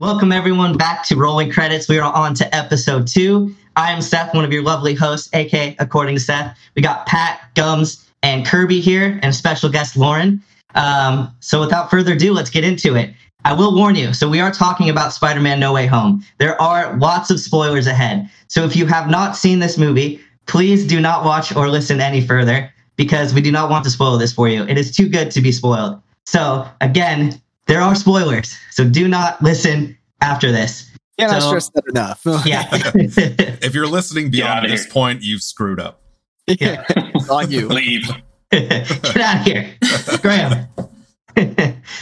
Welcome everyone back to Rolling Credits. We are on to episode two. I am Seth, one of your lovely hosts, aka According to Seth. We got Pat, Gums, and Kirby here, and special guest Lauren. Um, so without further ado, let's get into it. I will warn you. So we are talking about Spider-Man: No Way Home. There are lots of spoilers ahead. So if you have not seen this movie, please do not watch or listen any further because we do not want to spoil this for you. It is too good to be spoiled. So again, there are spoilers. So do not listen after this. Yeah, I So- stressed that enough. Yeah. If you're listening beyond this here. point, you've screwed up. Yeah. It's on you. Leave. Get out of here, Graham.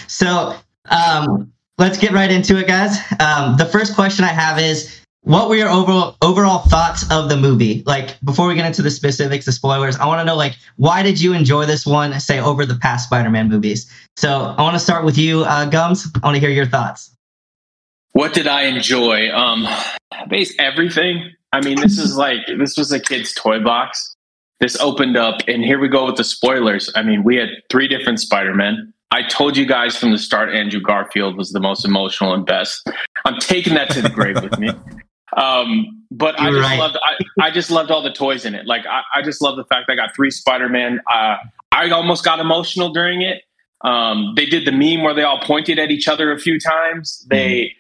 so um, let's get right into it, guys. Um, the first question I have is, what were your overall overall thoughts of the movie? Like before we get into the specifics, the spoilers, I want to know like why did you enjoy this one, say over the past Spider-Man movies? So I want to start with you, uh, Gums. I want to hear your thoughts. What did I enjoy? Um, base everything. I mean, this is like this was a kid's toy box. This opened up, and here we go with the spoilers. I mean, we had three different Spider Men. I told you guys from the start, Andrew Garfield was the most emotional and best. I'm taking that to the grave with me. Um, but I You're just right. loved. I, I just loved all the toys in it. Like I, I just love the fact I got three Spider Man. Uh, I almost got emotional during it. Um, they did the meme where they all pointed at each other a few times. They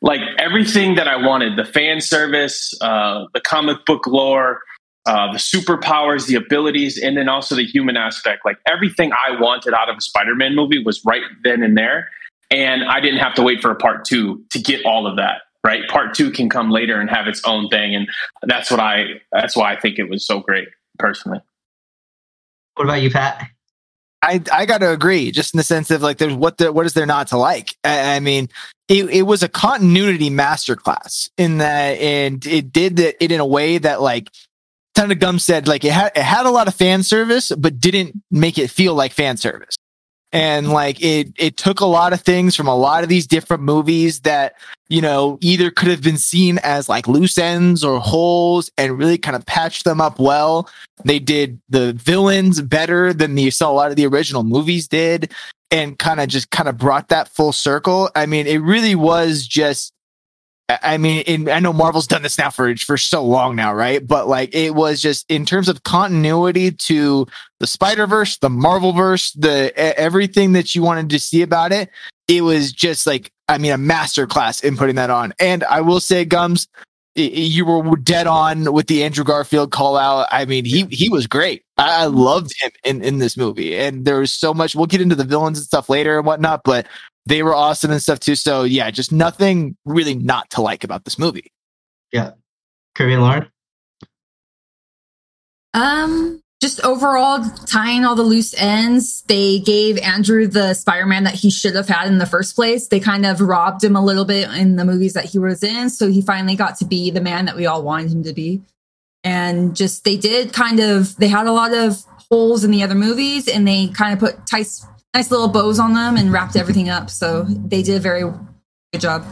like everything that I wanted: the fan service, uh, the comic book lore, uh, the superpowers, the abilities, and then also the human aspect. Like everything I wanted out of a Spider-Man movie was right then and there, and I didn't have to wait for a part two to get all of that. Right, part two can come later and have its own thing, and that's what I. That's why I think it was so great, personally. What about you, Pat? I I got to agree, just in the sense of like, there's what the, what is there not to like? I, I mean, it, it was a continuity masterclass in that, and it did that it in a way that like. Ton of Gum said like it had it had a lot of fan service, but didn't make it feel like fan service. And like it it took a lot of things from a lot of these different movies that you know either could have been seen as like loose ends or holes and really kind of patched them up well. They did the villains better than you saw a lot of the original movies did and kind of just kind of brought that full circle. I mean it really was just I mean, I know Marvel's done this now for for so long now, right? But like, it was just in terms of continuity to the Spider Verse, the Marvel verse, the everything that you wanted to see about it. It was just like, I mean, a masterclass in putting that on. And I will say, Gums, you were dead on with the Andrew Garfield call out. I mean, he he was great. I I loved him in in this movie, and there was so much. We'll get into the villains and stuff later and whatnot, but they were awesome and stuff too. So yeah, just nothing really not to like about this movie. Yeah. Kirby and Lauren? Um, just overall tying all the loose ends. They gave Andrew the Spider-Man that he should have had in the first place. They kind of robbed him a little bit in the movies that he was in, so he finally got to be the man that we all wanted him to be. And just they did kind of they had a lot of holes in the other movies, and they kind of put nice nice little bows on them and wrapped everything up. So they did a very good job.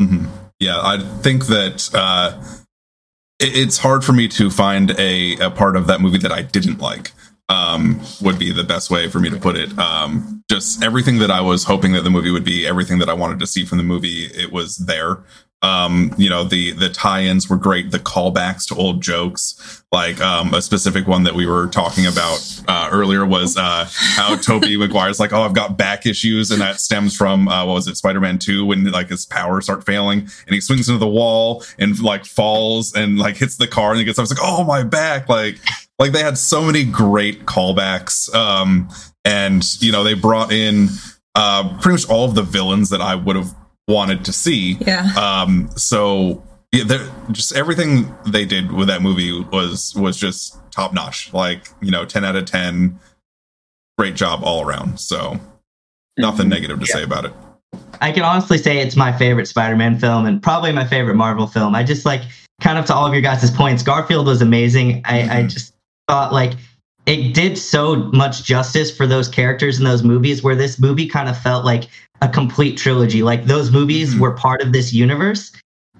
hmm Yeah, I think that uh, it, it's hard for me to find a, a part of that movie that I didn't like. Um, would be the best way for me to put it. Um, just everything that I was hoping that the movie would be, everything that I wanted to see from the movie, it was there. Um, you know, the the tie-ins were great. The callbacks to old jokes, like um, a specific one that we were talking about uh, earlier, was uh, how Tobey Maguire's like, "Oh, I've got back issues," and that stems from uh, what was it, Spider-Man Two, when like his powers start failing, and he swings into the wall and like falls and like hits the car and he gets up. It's like, "Oh, my back!" Like, like they had so many great callbacks, um, and you know, they brought in uh, pretty much all of the villains that I would have wanted to see. Yeah. Um, so yeah, they're- just everything they did with that movie was was just top notch. Like you know, ten out of ten. Great job all around. So nothing negative to say about it. I can honestly say it's my favorite Spider-Man film and probably my favorite Marvel film. I just like kind of to all of your guys' points. Garfield was amazing. I, I Mhm. just thought like it did so much justice for those characters in those movies. Where this movie kind of felt like a complete trilogy. Like those movies Mhm. were part of this universe,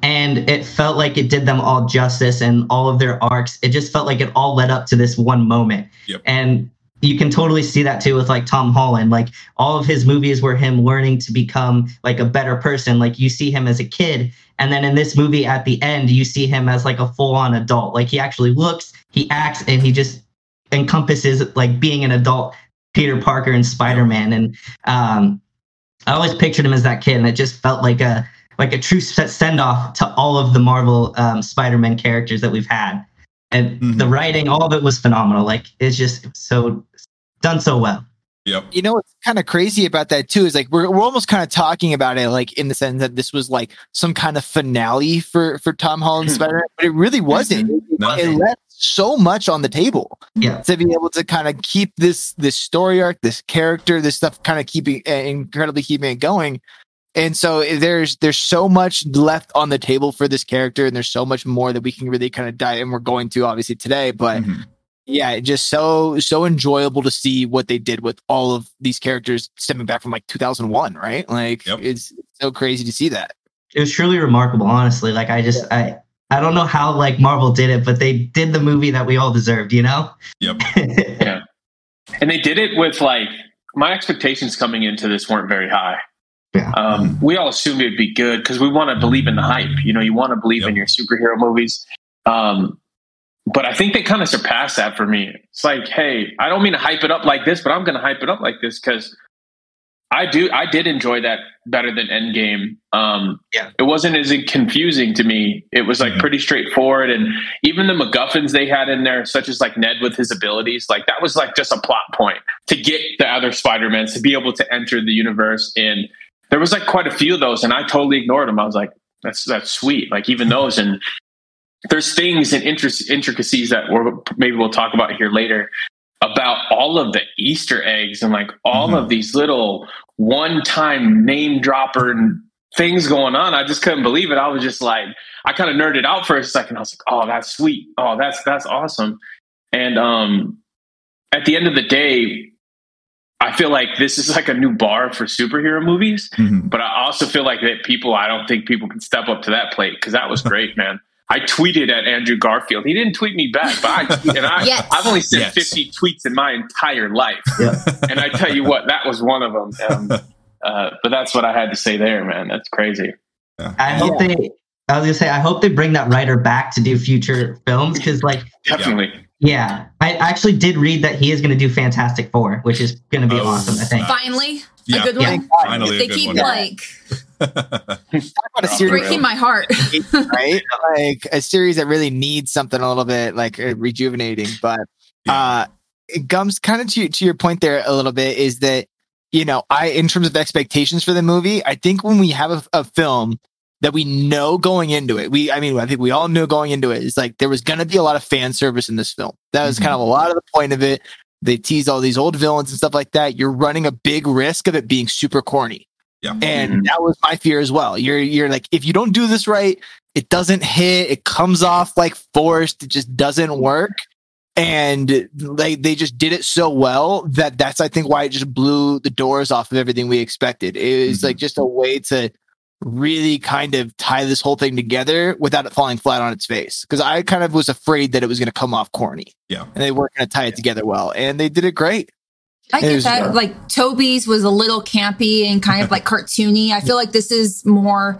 and it felt like it did them all justice and all of their arcs. It just felt like it all led up to this one moment. Yep. And you can totally see that too with like Tom Holland. Like all of his movies were him learning to become like a better person. Like you see him as a kid, and then in this movie at the end, you see him as like a full on adult. Like he actually looks, he acts, and he just encompasses like being an adult Peter Parker and Spider Man. And um, I always pictured him as that kid, and it just felt like a like a true send off to all of the Marvel um, Spider Man characters that we've had. And Mhm. the writing, all of it was phenomenal. Like it's just so done so well. Yep. You know what's kind of crazy about that too is like we're we're almost kind of talking about it like in the sense that this was like some kind of finale for for Tom Holland Mhm. Spider-Man, but it really wasn't. It, No. it left so much on the table Yeah. to be able to kind of keep this this story arc, this character, this stuff kind of keeping uh, incredibly keeping it going. And so there's there's so much left on the table for this character, and there's so much more that we can really kind of dive. And we're going to obviously today, but Mhm. yeah, just so so enjoyable to see what they did with all of these characters stemming back from like 2001, right? Like Yep. it's so crazy to see that. It was truly remarkable, honestly. Like I just I I don't know how like Marvel did it, but they did the movie that we all deserved, you know? Yep. Yeah. And they did it with like my expectations coming into this weren't very high. Yeah. Um, we all assumed it'd be good because we want to believe in the hype. You know, you want to believe in your superhero movies. Um, but I think they kind of surpassed that for me. It's like, hey, I don't mean to hype it up like this, but I'm going to hype it up like this because I do. I did enjoy that better than Endgame. Um, Yeah. it wasn't as confusing to me. It was like Mhm. pretty straightforward, and even the MacGuffins they had in there, such as like Ned with his abilities, like that was like just a plot point to get the other Spider-Mans to be able to enter the universe. And there was like quite a few of those, and I totally ignored them. I was like, that's that's sweet. Like even those, and there's things and intric- intricacies that we're, maybe we'll talk about here later about all of the Easter eggs and like all Mhm. of these little one-time name dropper and things going on. I just couldn't believe it. I was just like, I kind of nerded out for a second. I was like, oh, that's sweet. Oh, that's that's awesome. And um, at the end of the day, I feel like this is like a new bar for superhero movies. Mhm. But I also feel like that people, I don't think people can step up to that plate because that was great, man. I tweeted at Andrew Garfield. He didn't tweet me back, but I tweet, and I, Yes. I've only sent Yes. 50 tweets in my entire life. Yeah. And I tell you what, that was one of them. Um, uh, but that's what I had to say there, man. That's crazy. I hope they I was gonna say I hope they bring that writer back to do future films because like Definitely. yeah, I actually did read that he is gonna do Fantastic Four, which is gonna be Oh, awesome, I think. Finally, Yeah. a good Yeah. one. Finally, If a they good keep one. like Talk about a series, breaking my heart. right? like a series that really needs something a little bit like uh, rejuvenating. But uh Gums, kind of to to your point there a little bit is that you know I in terms of expectations for the movie, I think when we have a, a film that we know going into it, we I mean I think we all knew going into it is like there was going to be a lot of fan service in this film. That was Mhm. kind of a lot of the point of it. They tease all these old villains and stuff like that. You're running a big risk of it being super corny. Yeah. And that was my fear as well. You're you're like, if you don't do this right, it doesn't hit, it comes off like forced, it just doesn't work. And like they just did it so well that that's I think why it just blew the doors off of everything we expected. It was Mhm. like just a way to really kind of tie this whole thing together without it falling flat on its face. Because I kind of was afraid that it was going to come off corny. Yeah. And they weren't going to tie it together well. And they did it great. I get There's- that. Like Tobey's was a little campy and kind of like cartoony. I feel like this is more,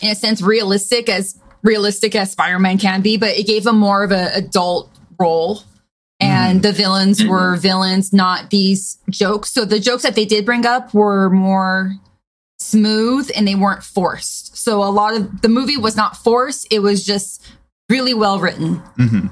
in a sense, realistic as realistic as Spider-Man can be, but it gave him more of an adult role. And the villains were villains, not these jokes. So the jokes that they did bring up were more smooth and they weren't forced. So a lot of the movie was not forced. It was just really well written. Mhm.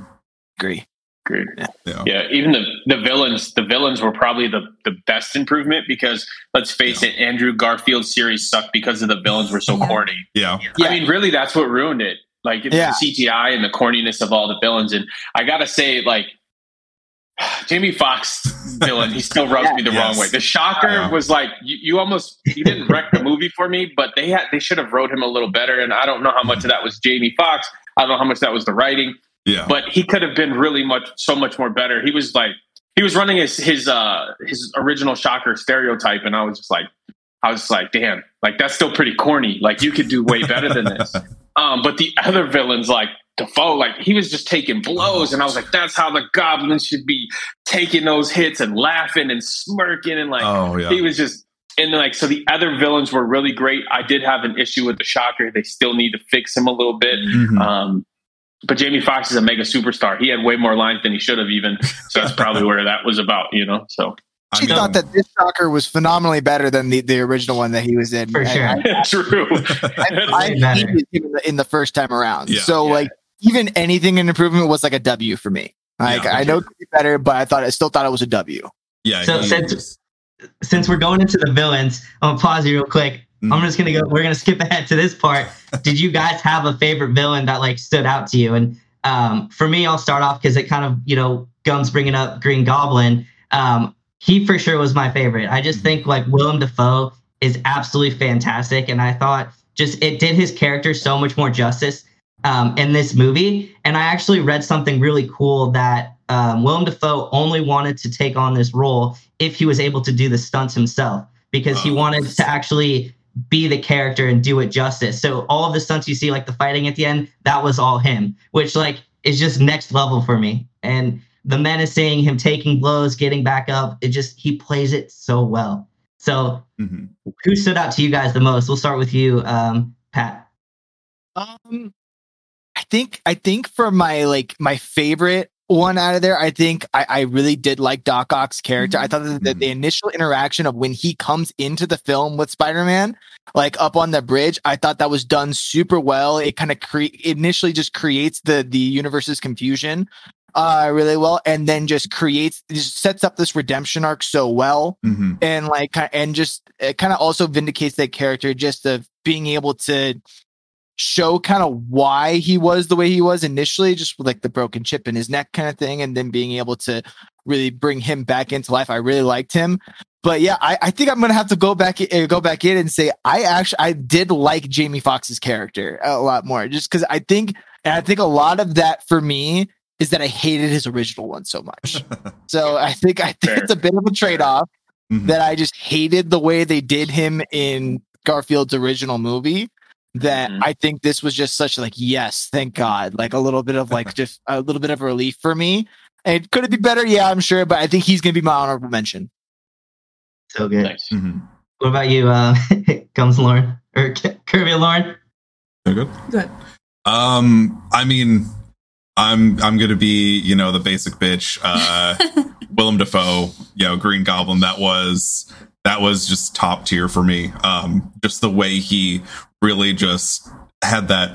Agree. Agreed. Yeah. Yeah, even the the villains, the villains were probably the the best improvement because let's face it, Andrew Garfield's series sucked because of the villains were so corny. Yeah. Yeah. I mean, really, that's what ruined it. Like it's Yeah. the CGI and the corniness of all the villains. And I gotta say, like Jamie Foxx villain, he still rubs me the Yes. wrong way. The Shocker Yeah. was like you, you almost you didn't wreck the movie for me, but they had they should have wrote him a little better. And I don't know how much of that was Jamie Foxx. I don't know how much that was the writing Yeah. but he could have been really much so much more better. He was like he was running his his uh his original shocker stereotype, and I was just like I was like, damn, like that's still pretty corny. Like you could do way better than this. um, but the other villains, like Dafoe, like he was just taking blows, and I was like, that's how the goblins should be taking those hits and laughing and smirking, and like Oh yeah. he was just and like so the other villains were really great. I did have an issue with the Shocker; they still need to fix him a little bit. Mhm. Um, but Jamie Foxx is a mega superstar. He had way more lines than he should have even. So that's probably where that was about, you know. So I She mean, thought that this Shocker was phenomenally better than the, the original one that he was in. For And sure. I, true. I, I Way hated him in the, in the first time around. Yeah. so Yeah. like even anything in improvement was like a W for me. Like Yeah. I know it could be better, but I thought I still thought it was a W. yeah. So since- Since we're going into the villains, I'm gonna pause you real quick. I'm just gonna go. We're gonna skip ahead to this part. Did you guys have a favorite villain that like stood out to you? And um, for me, I'll start off because it kind of you know Gums bringing up Green Goblin. Um, he for sure was my favorite. I just think like Willem Dafoe is absolutely fantastic, and I thought just it did his character so much more justice um, in this movie. And I actually read something really cool that um, Willem Dafoe only wanted to take on this role if he was able to do the stunts himself because he Oh. wanted to actually be the character and do it justice. So all of the stunts you see, like the fighting at the end, that was all him, which like is just next level for me. And the menacing, him taking blows, getting back up, it just he plays it so well. So Mhm. who stood out to you guys the most? We'll start with you, um, Pat. Um, I think I think for my like my favorite one out of there, I think I, I really did like Doc Ock's character. I thought that the, the initial interaction of when he comes into the film with Spider-Man, like up on the bridge, I thought that was done super well. It kind of cre- initially just creates the the universe's confusion uh really well and then just creates just sets up this redemption arc so well Mhm. and like and just it kind of also vindicates that character just of being able to show kind of why he was the way he was initially just with like the broken chip in his neck kind of thing and then being able to really bring him back into life i really liked him but yeah i, I think i'm gonna have to go back uh, go back in and say i actually i did like jamie foxx's character a lot more just because i think and i think a lot of that for me is that i hated his original one so much so i think i think Fair. it's a bit of a trade-off Mhm. that I just hated the way they did him in Garfield's original movie. That Mhm. I think this was just such like yes, thank God, like a little bit of like just a little bit of relief for me. And could it be better? Yeah, I'm sure, but I think he's gonna be my honorable mention. So good. Nice. Mhm. What about you, uh, Gums Lauren or K- Kirby Lauren? Very good. Good. Um, I mean, I'm I'm gonna be you know the basic bitch. Uh, Willem Dafoe, you know, Green Goblin. That was that was just top tier for me. Um, just the way he really just had that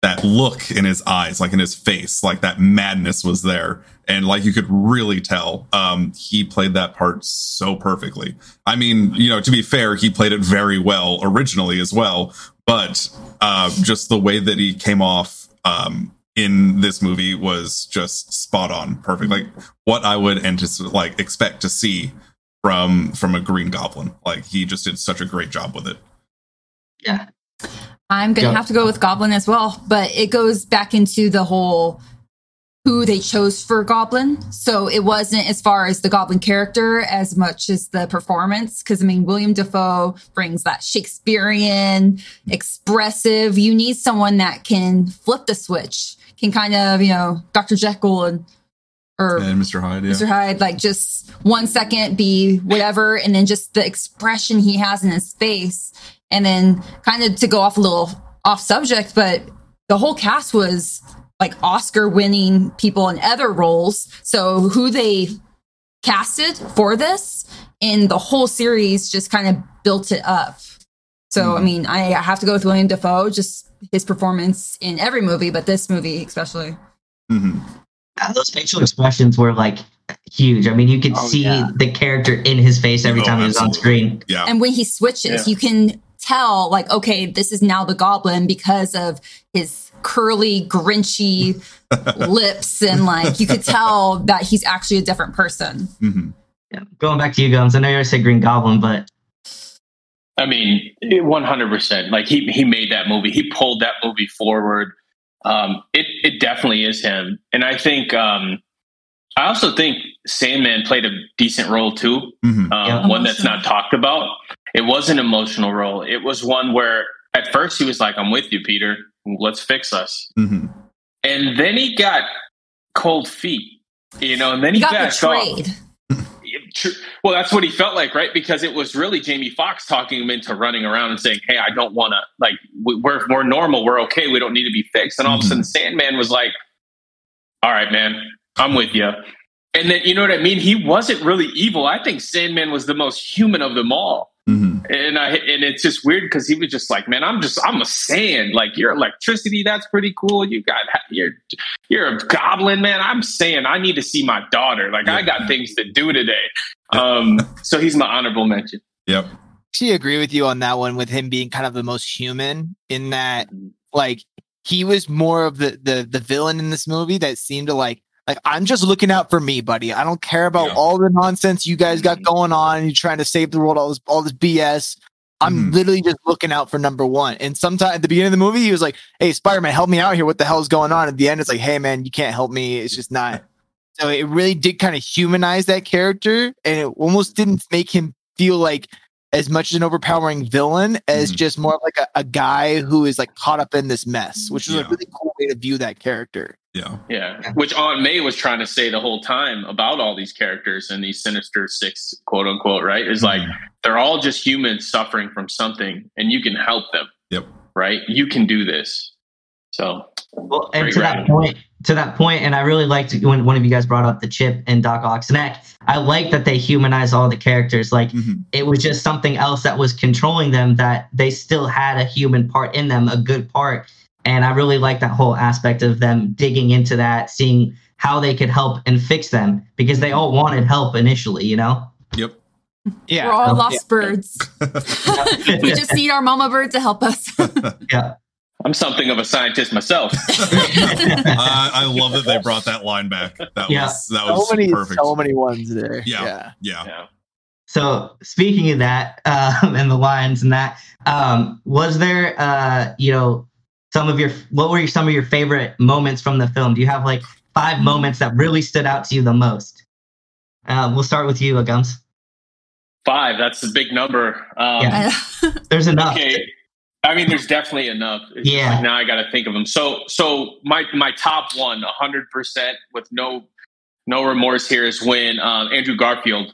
that look in his eyes, like in his face, like that madness was there, and like you could really tell. Um, he played that part so perfectly. I mean, you know, to be fair, he played it very well originally as well, but uh, just the way that he came off um, in this movie was just spot on, perfect. Like what I would anticipate, like expect to see from from a Green Goblin. Like he just did such a great job with it. Yeah. I'm gonna have to go with Goblin as well, but it goes back into the whole who they chose for Goblin. So it wasn't as far as the Goblin character as much as the performance. Because I mean, William Dafoe brings that Shakespearean, expressive. You need someone that can flip the switch, can kind of you know Dr. Jekyll and or And Mr. Hyde, yeah. Mr. Hyde, like just one second be whatever, and then just the expression he has in his face. And then kind of to go off a little off subject, but the whole cast was like Oscar winning people in other roles. So who they casted for this in the whole series just kind of built it up. So, I Mhm. mean, I have to go with William Dafoe, just his performance in every movie, but this movie especially. Mhm. Uh, those facial expressions were like huge. I mean, you could Oh, see yeah. the character in his face every Oh, time he was on screen. Yeah. and when he switches Yeah. you can tell like okay this is now the goblin because of his curly grinchy lips and like you could tell that he's actually a different person Mhm. Yeah. Going back to you, Gums. I know you already said Green Goblin, but I mean, one hundred percent. Like he he made that movie. He pulled that movie forward. Um, it it definitely is him, and I think um, I also think Sandman played a decent role too. Mhm. Um, Yeah. One that's not talked about. It was an emotional role. It was one where at first he was like, "I'm with you, Peter. Let's fix us." Mhm. and then he got cold feet, you know, and then he, He got backed off. True. Well, that's what he felt like, right? Because it was really Jamie Foxx talking him into running around and saying, "Hey, I don't want to. Like, we- we're we're normal. We're okay. We don't need to be fixed." And all of a mm-hmm. sudden, Sandman was like, "All right, man, I'm with you." And then you know what I mean? He wasn't really evil. I think Sandman was the most human of them all. And I and it's just weird because he was just like, "Man, I'm just I'm a sand. Like your electricity, that's pretty cool. You got you're you're a goblin, man. I'm saying I need to see my daughter. Like I got things to do today." Um, so he's my honorable mention. Yep. actually agree with you on that one with him being kind of the most human in that like he was more of the the the villain in this movie that seemed to like like I'm just looking out for me, buddy. I don't care about Yeah. all the nonsense you guys got going on. You're trying to save the world, all this all this BS. I'm Mhm. literally just looking out for number one. And sometime at the beginning of the movie, he was like, "Hey, Spider-Man, help me out here. What the hell's going on?" At the end, it's like, "Hey, man, you can't help me. It's just not." So it really did kind of humanize that character, and it almost didn't make him feel like as much as an overpowering villain as Mhm. just more of like a, a guy who is like caught up in this mess, which is Yeah. a really cool way to view that character. Yeah. Yeah, which Aunt May was trying to say the whole time about all these characters and these Sinister Six, quote unquote, right? Is like Mhm. they're all just humans suffering from something, and you can help them. Yep. Right? You can do this. So Well, and Great to that point, to that point, and I really liked when one of you guys brought up the chip and Doc Ock's neck. I like that they humanize all the characters. Like Mhm. it was just something else that was controlling them that they still had a human part in them, a good part. And I really like that whole aspect of them digging into that, seeing how they could help and fix them because they all wanted help initially, you know? Yep. Yeah. We're all lost birds. we just need our mama bird to help us. Yeah. I'm something of a scientist myself. I, I love that they brought that line back. That Yeah. was that So was many, perfect. so many ones there. Yeah. yeah. Yeah. yeah. So speaking of that, um, and the lines and that, um, was there, uh, you know, some of your, what were some of your favorite moments from the film? Do you have like five moments that really stood out to you the most? Uh, we'll start with you, Gums. Five. That's a big number. Um, Yeah. There's enough. Okay. I mean, there's definitely enough. It's Yeah. like, now I got to think of them. So, so my my top one, hundred percent, with no no remorse here, is when um, Andrew Garfield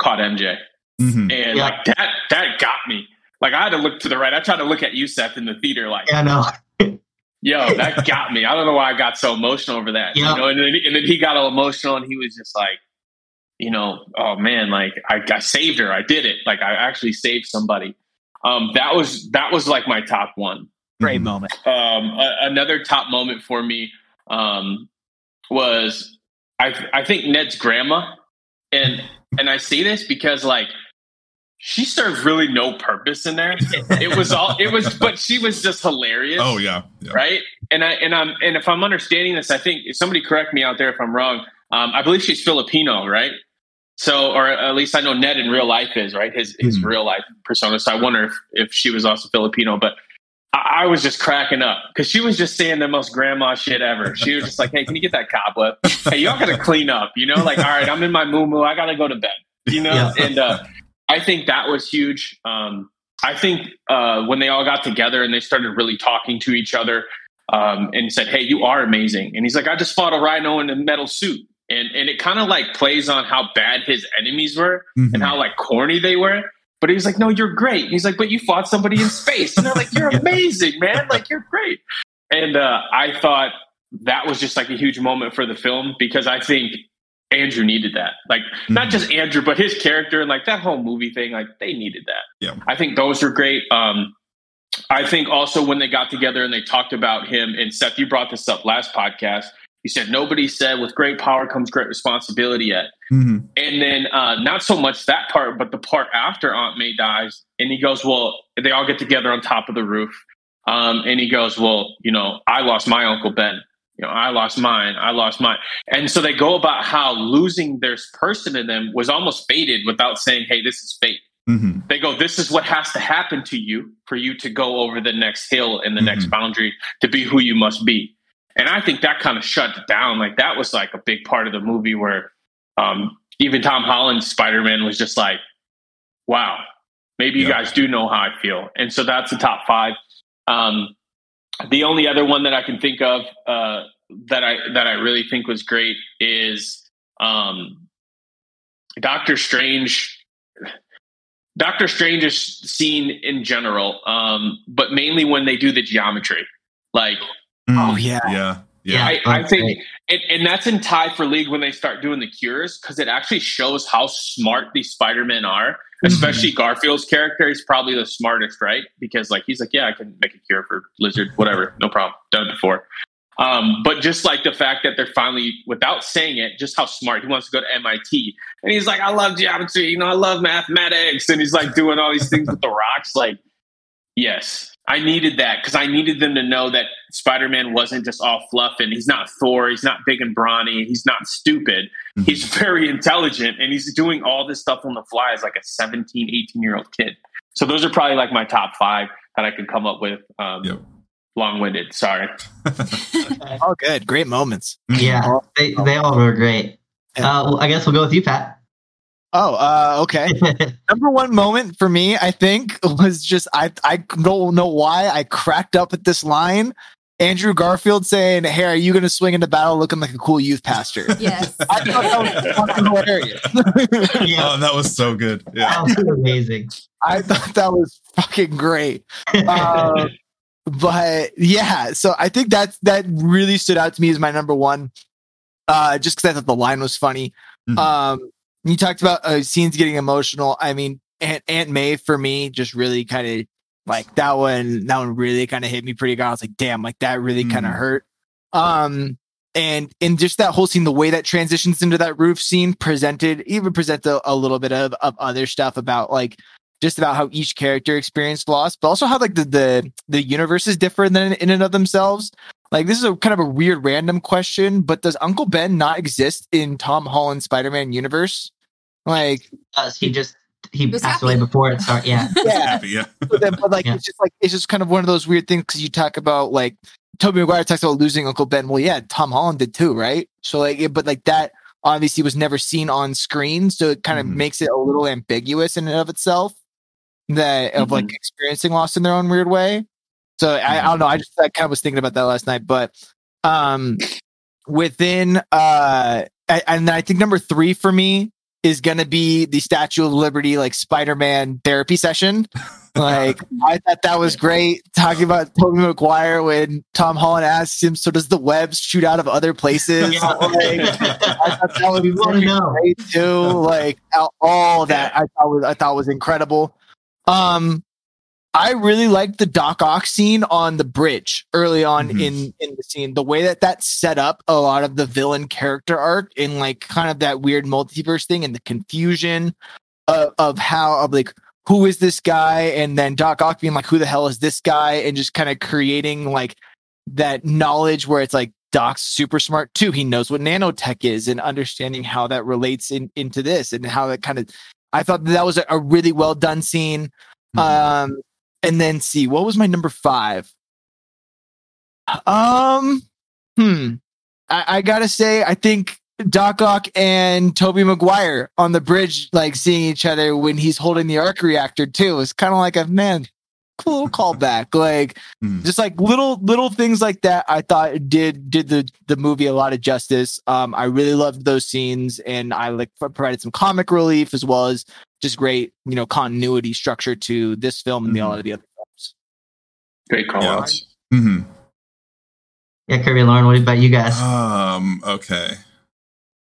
caught MJ, Mhm. and Yeah. like that that got me. Like I had to look to the right. I tried to look at Yusef in the theater, like, Yeah, no. Yo, that got me. I don't know why I got so emotional over that. Yeah. You know, and then, and then he got all emotional, and he was just like, you know, oh man, like I, I saved her. I did it. Like I actually saved somebody. Um, that was that was like my top one. Great Mhm. moment. Um, a, another top moment for me um, was I I think Ned's grandma, and and I say this because like she served really no purpose in there. It was all it was, but she was just hilarious Oh yeah. yeah. right? And I and I'm and if I'm understanding this, I think somebody correct me out there if I'm wrong. Um, I believe she's Filipino, right? So, or at least I know Ned in real life is right, his his Mhm. real life persona. So I wonder if if she was also Filipino, but. I I was just cracking up because she was just saying the most grandma shit ever. She was just like, "Hey, can you get that cobweb? Hey, y'all gotta clean up." You know, like, all right, I'm in my moo I gotta go to bed. You know, Yeah. and uh, I think that was huge. Um, I think uh, when they all got together and they started really talking to each other um, and said, "Hey, you are amazing," and he's like, "I just fought a rhino in a metal suit," and and it kind of like plays on how bad his enemies were Mhm. and how like corny they were. But he was like, "No, you're great." And he's like, "But you fought somebody in space," and they're like, "You're amazing, man! Like you're great." And uh, I thought that was just like a huge moment for the film because I think Andrew needed that. Like not Mhm. just Andrew, but his character and like that whole movie thing. Like they needed that. Yeah. I think those were great. Um, I think also when they got together and they talked about him and Seth, you brought this up last podcast. You said nobody said with great power comes great responsibility yet. Mhm. And then uh, not so much that part, but the part after Aunt May dies, and he goes, "Well, they all get together on top of the roof." Um, and he goes, "Well, you know, I lost my uncle Ben. You know, I lost mine. I lost mine." And so they go about how losing this person in them was almost fated without saying, "Hey, this is fate." Mhm. They go, "This is what has to happen to you for you to go over the next hill and the next Mhm. boundary to be who you must be." And I think that kind of shut down. Like that was like a big part of the movie where um, even Tom Holland's Spider Man was just like, "Wow, maybe you Yeah. guys do know how I feel." And so that's the top five. Um, the only other one that I can think of uh, that I that I really think was great is um, Doctor Strange. Doctor Strange is seen in general, um, but mainly when they do the geometry. Like, Oh yeah. yeah, yeah. I, I think, and, and that's in tie for league when they start doing the cures because it actually shows how smart these Spider Men are. Especially Garfield's character, he's probably the smartest, right? Because like he's like, yeah, I can make a cure for lizard, whatever, no problem, done before. Um, but just like the fact that they're finally, without saying it, just how smart he wants to go to MIT, and he's like, I love geometry, you know, I love mathematics, and he's like doing all these things with the rocks, like. Yes, I needed that because I needed them to know that Spider Man wasn't just all fluff and he's not Thor, he's not big and brawny, he's not stupid. Mhm. He's very intelligent and he's doing all this stuff on the fly as like a 17, 18 year old kid. So those are probably like my top five that I could come up with. Um, Yep. Long winded, sorry. All good. Great moments. Yeah, they, they all were great. Uh, well, I guess we'll go with you, Pat. Oh, uh, okay. Number one moment for me, I think, was just I I don't know why I cracked up at this line. Andrew Garfield saying, "Hey, are you going to swing into battle looking like a cool youth pastor?" Yes. I thought that was fucking hilarious. yeah, Oh, that was so good. Yeah. that was amazing. I thought that was fucking great. Um, but yeah, so I think that's that really stood out to me as my number one. Uh, just because I thought the line was funny. Mhm. Um, you talked about uh, scenes getting emotional. I mean, Aunt, Aunt May for me just really kind of like that one. That one really kind of hit me pretty good. I was like, damn, like that really kind of Mhm. hurt. Um, and and just that whole scene, the way that transitions into that roof scene, presented even present a, a little bit of of other stuff about like just about how each character experienced loss, but also how like the the, the universe is different than in and of themselves. Like this is a kind of a weird random question, but does Uncle Ben not exist in Tom Holland's Spider-Man universe? Like, Uh, he just he was passed away before it started. Yeah, yeah, Happy, yeah. but, then, but like Yeah. it's just like it's just kind of one of those weird things because you talk about like Tobey Maguire talks about losing Uncle Ben. Well, yeah, Tom Holland did too, right? So like, it, but like that obviously was never seen on screen, so it kind of Mhm. makes it a little ambiguous in and of itself. That of like experiencing loss in their own weird way. So I, I don't know. I just I kind of was thinking about that last night, but um, within uh, I, and I think number three for me is gonna be the Statue of Liberty like Spider-Man therapy session. Like I thought that was great. Talking about Tobey Maguire when Tom Holland asks him, "So does the webs shoot out of other places?" Yeah. Like, I thought that was We wanna fucking know. great too. Like all- all that I thought was I thought was incredible. Um, I really liked the Doc Ock scene on the bridge early on Mhm. in in the scene. The way that that set up a lot of the villain character arc in like kind of that weird multiverse thing and the confusion of, of how of like who is this guy and then Doc Ock being like who the hell is this guy and just kind of creating like that knowledge where it's like Doc's super smart too. He knows what nanotech is and understanding how that relates in, into this and how that kind of. I thought that was a, a really well done scene. Mhm. Um, and then see what was my number five. Um, hmm. I, I gotta say, I think Doc Ock and Tobey Maguire on the bridge, like seeing each other when he's holding the arc reactor too, is kind of like a man, cool callback. Like Mhm. just like little little things like that i thought did did the the movie a lot of justice um i really loved those scenes and i like provided some comic relief as well as just great you know continuity structure to this film and the Mhm. all of the other films Great call Yeah. outs. Mhm. yeah. Kirby and Lauren, what about you guys? Um, okay.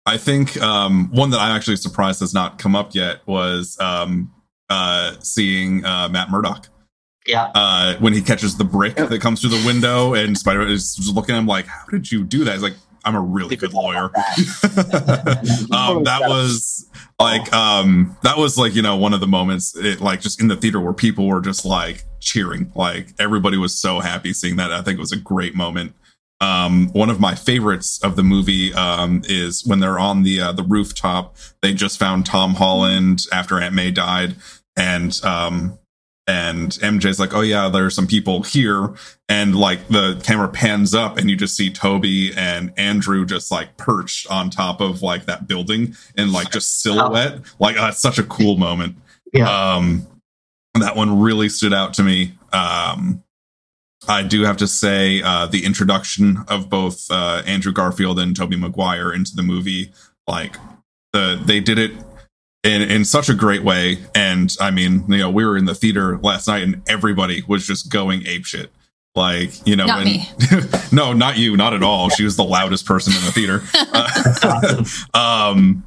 I think um, one that I'm actually surprised has not come up yet was um, uh, seeing uh, Matt Murdock yeah, uh, when he catches the brick that comes through the window, and Spider Man is looking at him like, "How did you do that?" He's like, "I'm a really good lawyer." um, that was like um, that was like you know one of the moments it, like just in the theater where people were just like cheering, like everybody was so happy seeing that. I think it was a great moment. Um, one of my favorites of the movie um, is when they're on the uh, the rooftop. They just found Tom Holland after Aunt May died, and um, and MJ's like, "Oh yeah, there's some people here," and like the camera pans up, and you just see Tobey and Andrew just like perched on top of like that building in like just silhouette. Like, it's such a cool moment. yeah. Um, that one really stood out to me. Um, I do have to say uh, the introduction of both uh, Andrew Garfield and Tobey Maguire into the movie, like the they did it in in such a great way. And I mean, you know, we were in the theater last night, and everybody was just going apeshit. Like, you know, Not no, not you, not at all. She was the loudest person in the theater. Uh, um,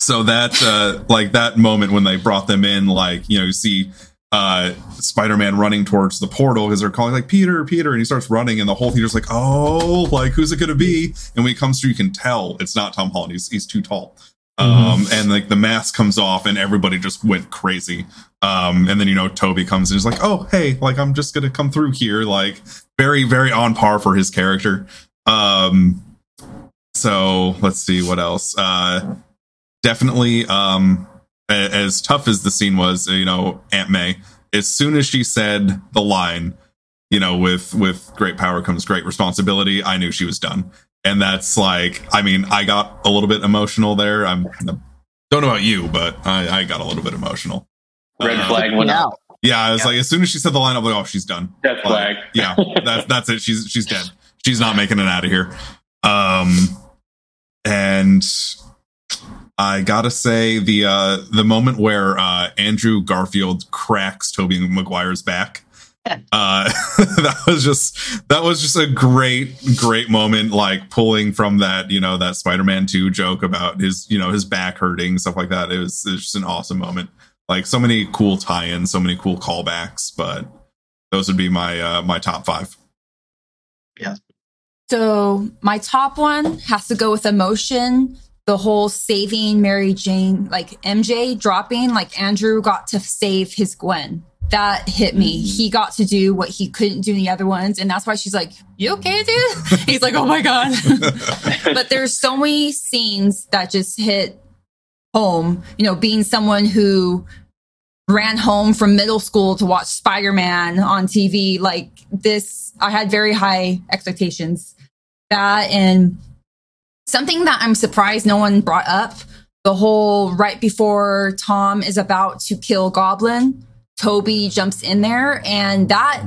so that, uh, like that moment when they brought them in, like, you know, you see, uh, Spider-Man running towards the portal because they're calling like Peter, Peter, and he starts running, and the whole theater's like, "Oh, like who's it gonna be?" And when he comes through, you can tell it's not Tom Holland. He's he's too tall. Um, and like the mask comes off, and everybody just went crazy. Um, and then you know Tobey comes and is like, "Oh, hey, like I'm just gonna come through here." Like very, very on par for his character. Um, so let's see what else. Uh, definitely, um, a- as tough as the scene was, you know, Aunt May. As soon as she said the line, you know, with with great power comes great responsibility, I knew she was done. And that's like, I mean, I got a little bit emotional there. I'm don't know about you, but I, I got a little bit emotional. Red Uh, flag went out. Yeah, I was Yeah. like, as soon as she said the line, I'm like, oh, she's done. Flag. Like, yeah, that's that's it. She's she's dead. She's not making it out of here. Um, and I gotta say the uh the moment where uh Andrew Garfield cracks Tobey Maguire's back. Uh, that was just that was just a great great moment like pulling from that you know that spider-man 2 joke about his you know his back hurting stuff like that it was, it was just an awesome moment like so many cool tie-ins so many cool callbacks but those would be my uh my top five yeah So my top one has to go with emotion. The whole saving Mary Jane, like MJ dropping, like Andrew got to save his Gwen. That hit me. Mm-hmm. He got to do what he couldn't do in the other ones. And that's why she's like, You okay, dude? He's like, Oh my God. but there's so many scenes that just hit home. You know, being someone who ran home from middle school to watch Spider-Man on TV, like this, I had very high expectations. That and something that I'm surprised no one brought up the whole right before Tom is about to kill Goblin, Tobey jumps in there, and that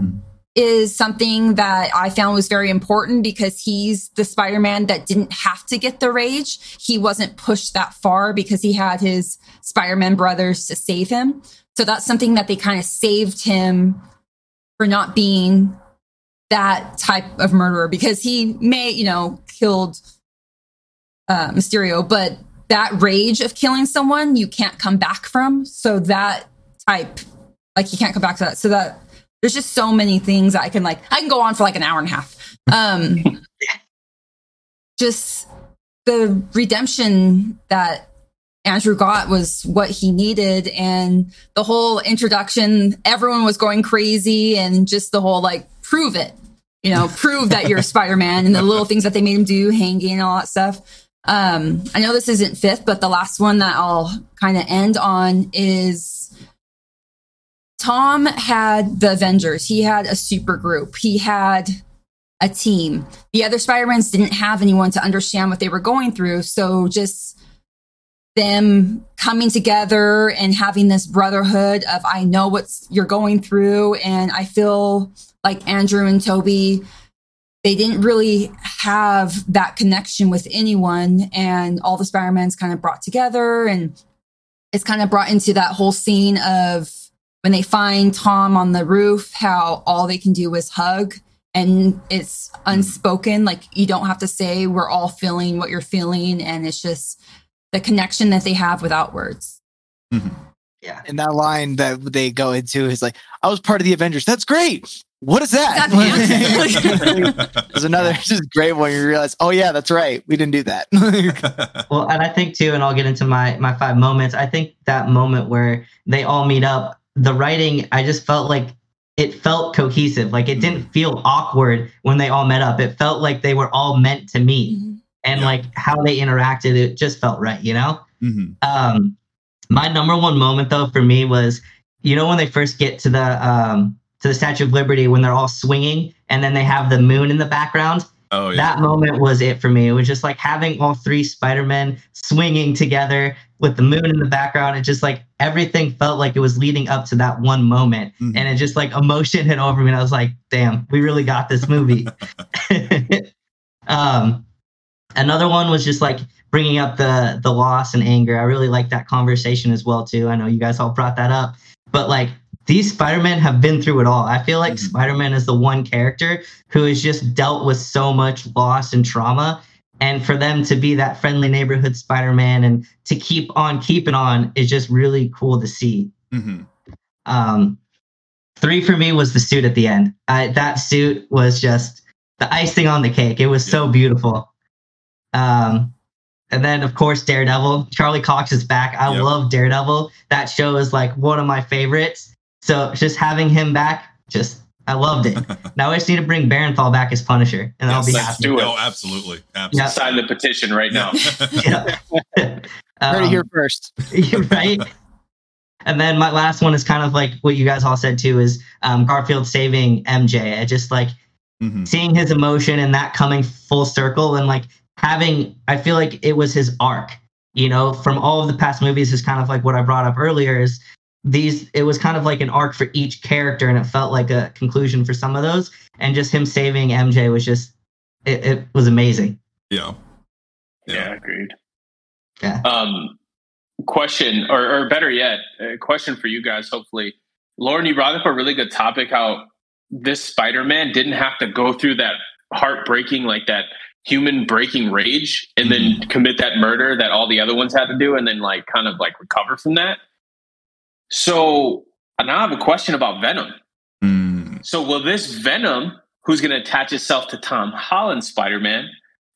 is something that I found was very important because he's the Spider Man that didn't have to get the rage. He wasn't pushed that far because he had his Spider Man brothers to save him. So that's something that they kind of saved him for not being that type of murderer because he may, you know, killed uh, Mysterio, but that rage of killing someone you can't come back from. So that type, like you can't come back to that. So that there's just so many things that I can like. I can go on for like an hour and a half. Um, just the redemption that Andrew got was what he needed, and the whole introduction, everyone was going crazy, and just the whole like prove it, you know, prove that you're Spider Man, and the little things that they made him do, hanging and all that stuff. Um, I know this isn't fifth, but the last one that I'll kind of end on is Tom had the Avengers. He had a super group. He had a team. The other Spider-Mans didn't have anyone to understand what they were going through. So just them coming together and having this brotherhood of I know what you're going through. And I feel like Andrew and Tobey, they didn't really have that connection with anyone. And all the Spider-Mans kind of brought together and it's kind of brought into that whole scene of when they find Tom on the roof, how all they can do is hug and it's hmm. unspoken. Like you don't have to say, we're all feeling what you're feeling. And it's just the connection that they have without words. Mm-hmm. Yeah. And that line that they go into is like, I was part of the Avengers. That's great. What is that? That There's another just great one. You realize, oh yeah, that's right. We didn't do that. Well, and I think too, and I'll get into my my five moments. I think that moment where they all meet up, the writing, I just felt like it felt cohesive. Like it didn't feel awkward when they all met up. It felt like they were all meant to meet, and Yeah. like how they interacted, it just felt right. You know. Mhm. Um, my number one moment though for me was, you know, when they first get to the um to the Statue of Liberty when they're all swinging and then they have the moon in the background Oh yeah. that moment was it for me. It was just like having all three Spider-Men swinging together with the moon in the background. It just like everything felt like it was leading up to that one moment. Mhm. And it just like emotion hit over me. And I was like, damn, we really got this movie. um, another one was just like bringing up the the loss and anger. I really like that conversation as well too. I know you guys all brought that up, but like these Spider-Men have been through it all. I feel like Mhm. Spider-Man is the one character who has just dealt with so much loss and trauma. And for them to be that friendly neighborhood Spider-Man and to keep on keeping on is just really cool to see. hmm Um, three for me was the suit at the end. I, that suit was just the icing on the cake. It was so beautiful. Um, and then of course Daredevil. Charlie Cox is back. I Yep. love Daredevil. That show is like one of my favorites. So just having him back, just I loved it. now I just need to bring Bernthal back as Punisher, and I'll be Yes, happy. do it. Oh, absolutely. Absolutely. Sign the petition right now. Yeah. Heard Um, it here first. right? And then my last one is kind of like what you guys all said too is um, Garfield saving MJ. I just like Mhm. seeing his emotion and that coming full circle and like having, I feel like it was his arc, you know, from all of the past movies is kind of like what I brought up earlier is these, it was kind of like an arc for each character and it felt like a conclusion for some of those. And just him saving MJ was just, it, it was amazing. Yeah. Yeah, agreed. Yeah. Um, question, or, or better yet, a question for you guys. Hopefully, Lauren, you brought up a really good topic. How this Spider-Man didn't have to go through that heartbreaking, like that human breaking rage, and then commit that murder that all the other ones had to do, and then like kind of like recover from that. So now I have a question about Venom. Mm. So will this Venom, who's going to attach itself to Tom Holland's Spider-Man,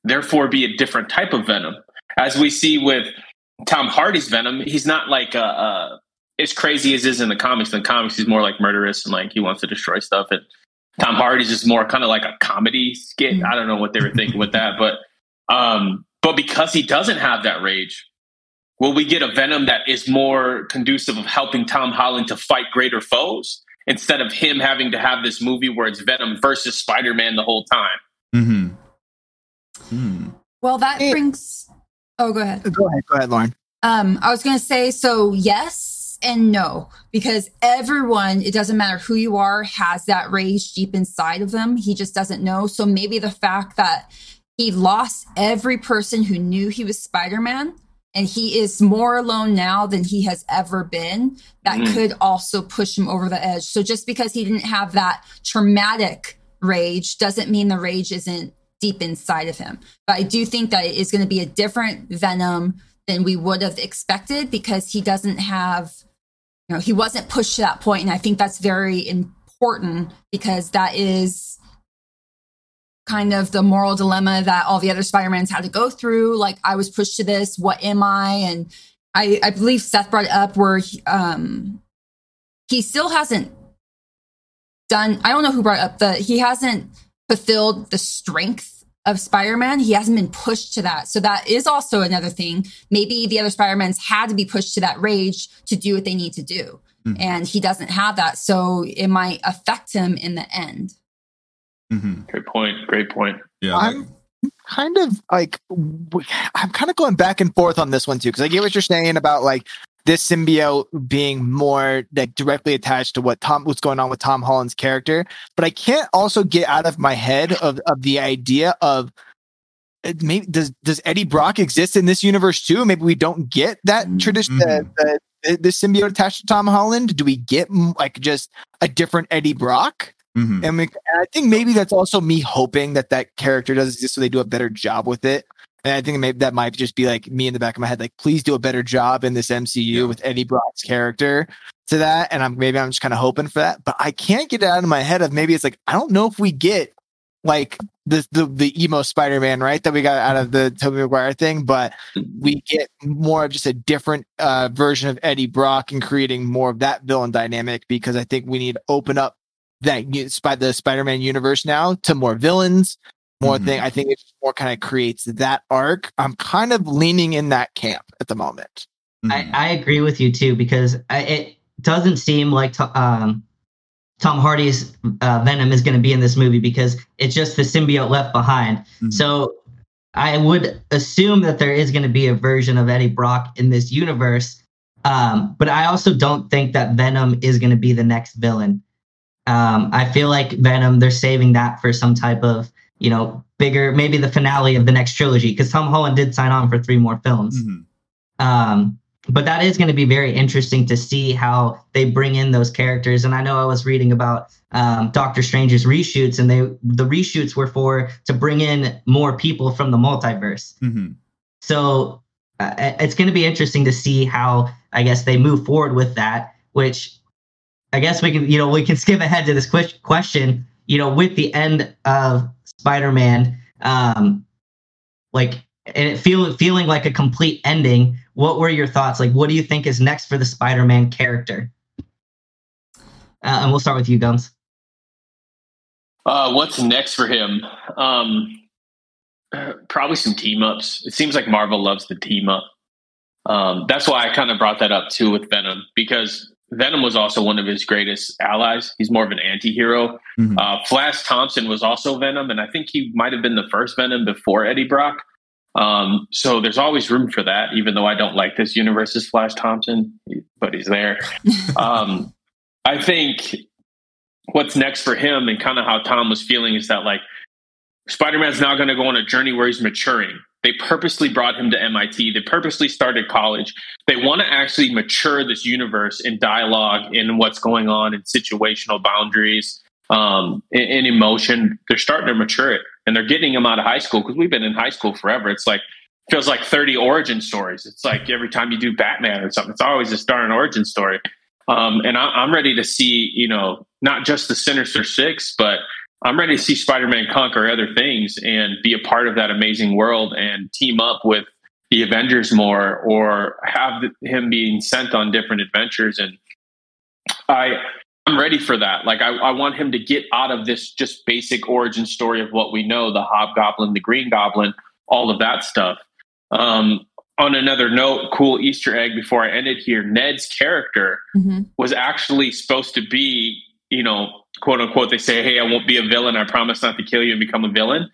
therefore be a different type of Venom? As we see with Tom Hardy's Venom, he's not like a, a as crazy as is in the comics. In the comics, he's more like murderous and like he wants to destroy stuff. And Tom Hardy's just more kind of like a comedy skit. I don't know what they were thinking with that, but um, but because he doesn't have that rage, will we get a Venom that is more conducive of helping Tom Holland to fight greater foes? instead of him having to have this movie where it's Venom versus Spider Man the whole time. hmm Mm. Well, that brings. Oh, go ahead. Go ahead, go ahead, Lauren. Um, I was going to say so yes and no because everyone, it doesn't matter who you are, has that rage deep inside of them. He just doesn't know. So maybe the fact that he lost every person who knew he was Spider Man and he is more alone now than he has ever been, that Mhm. could also push him over the edge. So just because he didn't have that traumatic rage doesn't mean the rage isn't deep inside of him. But I do think that it is going to be a different Venom than we would have expected because he doesn't have, you know, he wasn't pushed to that point, and I think that's very important because that is kind of the moral dilemma that all the other Spider-Mans had to go through. Like, I was pushed to this. What am I? And I, I believe Seth brought it up where he, um, he still hasn't done. I don't know who brought it up the he hasn't fulfilled the strength of Spider-Man. He hasn't been pushed to that. So that is also another thing. Maybe the other Spider-Mans had to be pushed to that rage to do what they need to do. Mhm. And he doesn't have that. So it might affect him in the end. Hmm Great point. Great point. Yeah. I'm- kind of like I'm kind of going back and forth on this one too because I get what you're saying about like this symbiote being more like directly attached to what Tom what's going on with Tom Holland's character, but I can't also get out of my head of of the idea of uh, maybe does does Eddie Brock exist in this universe too? Maybe we don't get that tradition Mhm. the, the, the symbiote attached to Tom Holland. Do we get like just a different Eddie Brock? Mhm. And, we, and I think maybe that's also me hoping that that character does exist so they do a better job with it. And I think maybe that might just be like me in the back of my head, like, please do a better job in this MCU Yeah. with Eddie Brock's character to that. And I'm maybe I'm just kind of hoping for that, but I can't get it out of my head of maybe it's like, I don't know if we get like the, the, the emo Spider-Man, right? That we got out of the Tobey Maguire thing, but we get more of just a different uh, version of Eddie Brock and creating more of that villain dynamic because I think we need to open up that u- spy the Spider-Man universe now to more villains, more Mhm. thing. I think it just more kind of creates that arc. I'm kind of leaning in that camp at the moment. Mhm. I, I agree with you too because I, it doesn't seem like to, um, Tom Hardy's uh, Venom is going to be in this movie because it's just the symbiote left behind. Mhm. So I would assume that there is going to be a version of Eddie Brock in this universe. Um, but I also don't think that Venom is going to be the next villain. Um, I feel like Venom, they're saving that for some type of, you know, bigger, maybe the finale of the next trilogy, because Tom Holland did sign on for three more films. Mhm. Um, but that is going to be very interesting to see how they bring in those characters. And I know I was reading about um, Doctor Strange's reshoots, and they the reshoots were for to bring in more people from the multiverse. Mhm. So uh, it's going to be interesting to see how I guess they move forward with that. Which I guess we can you know we can skip ahead to this ques- question. You know, with the end of Spider-Man, um, like and it feel feeling like a complete ending. What were your thoughts? Like, what do you think is next for the Spider-Man character? Uh, and we'll start with you, Gums. Uh, what's next for him? Um, probably some team ups. It seems like Marvel loves the team up. Um, that's why I kind of brought that up too with Venom because Venom was also one of his greatest allies. He's more of an anti-hero. Mhm. Uh, Flash Thompson was also Venom, and I think he might have been the first Venom before Eddie Brock. Um, so there's always room for that, even though I don't like this universe's Flash Thompson, but he's there. um, I think what's next for him and kind of how Tom was feeling is that like Spider-Man's now going to go on a journey where he's maturing. They purposely brought him to MIT. They purposely started college. They want to actually mature this universe in dialogue, in what's going on, in situational boundaries, um, in, in emotion. They're starting to mature it, and they're getting him out of high school because we've been in high school forever. It's like feels like 30 origin stories. It's like every time you do Batman or something, it's always a darn origin story. Um, and I, I'm ready to see, you know, not just the Sinister Six, but I'm ready to see Spider-Man conquer other things and be a part of that amazing world and team up with the Avengers more, or have him being sent on different adventures. And I, I'm ready for that. Like I, I want him to get out of this just basic origin story of what we know: the Hobgoblin, the Green Goblin, all of that stuff. Um, on another note, cool Easter egg before I ended here: Ned's character Mhm. was actually supposed to be, you know, quote unquote, they say, Hey, I won't be a villain. I promise not to kill you and become a villain.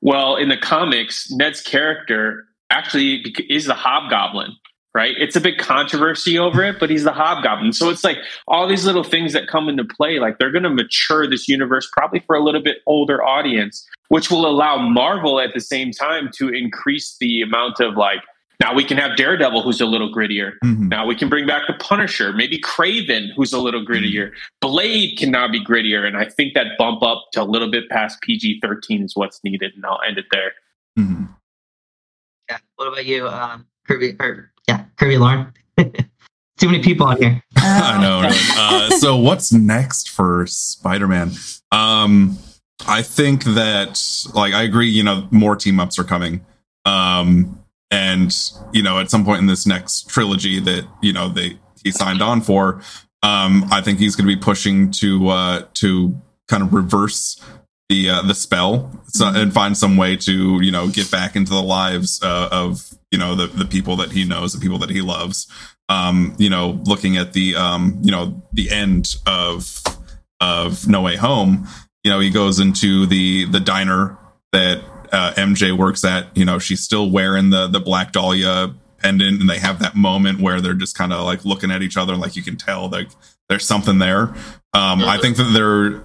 Well, in the comics, Ned's character actually is the hobgoblin, right? It's a big controversy over it, but he's the hobgoblin. So it's like all these little things that come into play, like they're going to mature this universe probably for a little bit older audience, which will allow Marvel at the same time to increase the amount of like, now we can have Daredevil, who's a little grittier. Mhm. Now we can bring back the Punisher, maybe Kraven, who's a little grittier. Blade can now be grittier, and I think that bump up to a little bit past PG thirteen is what's needed, and I'll end it there. Mhm. Yeah. What about you, um, Kirby? Or yeah, Kirby Lauren. Too many people on here. I know. Really. Uh, so what's next for Spider-Man? Um, I think that, like, I agree. You know, more team ups are coming. Um, and you know, at some point in this next trilogy that you know they he signed on for, um, I think he's going to be pushing to uh, to kind of reverse the uh, the spell so, and find some way to you know get back into the lives uh, of you know the the people that he knows, the people that he loves. Um, you know, looking at the um, you know, the end of of No Way Home, you know, he goes into the the diner that uh, MJ works at. You know, she's still wearing the the Black Dahlia pendant, and they have that moment where they're just kind of like looking at each other, like you can tell like there's something there. Um, I think that they're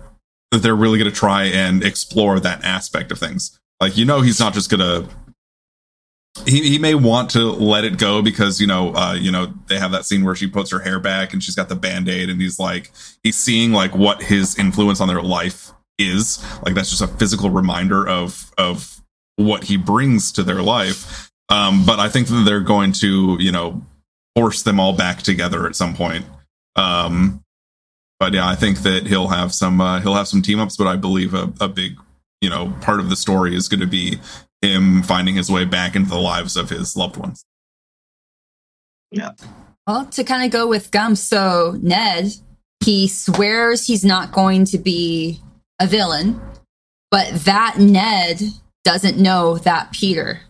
that they're really going to try and explore that aspect of things. Like, you know, he's not just going to he, he may want to let it go because you know uh you know they have that scene where she puts her hair back and she's got the band-aid and he's like he's seeing like what his influence on their life is like that's just a physical reminder of of what he brings to their life um but i think that they're going to you know force them all back together at some point um but yeah i think that he'll have some uh, he'll have some team ups but i believe a, a big you know part of the story is going to be him finding his way back into the lives of his loved ones. Yeah. Well, to kind of go with Gum, so Ned, he swears he's not going to be a villain, but that Ned doesn't know that Peter.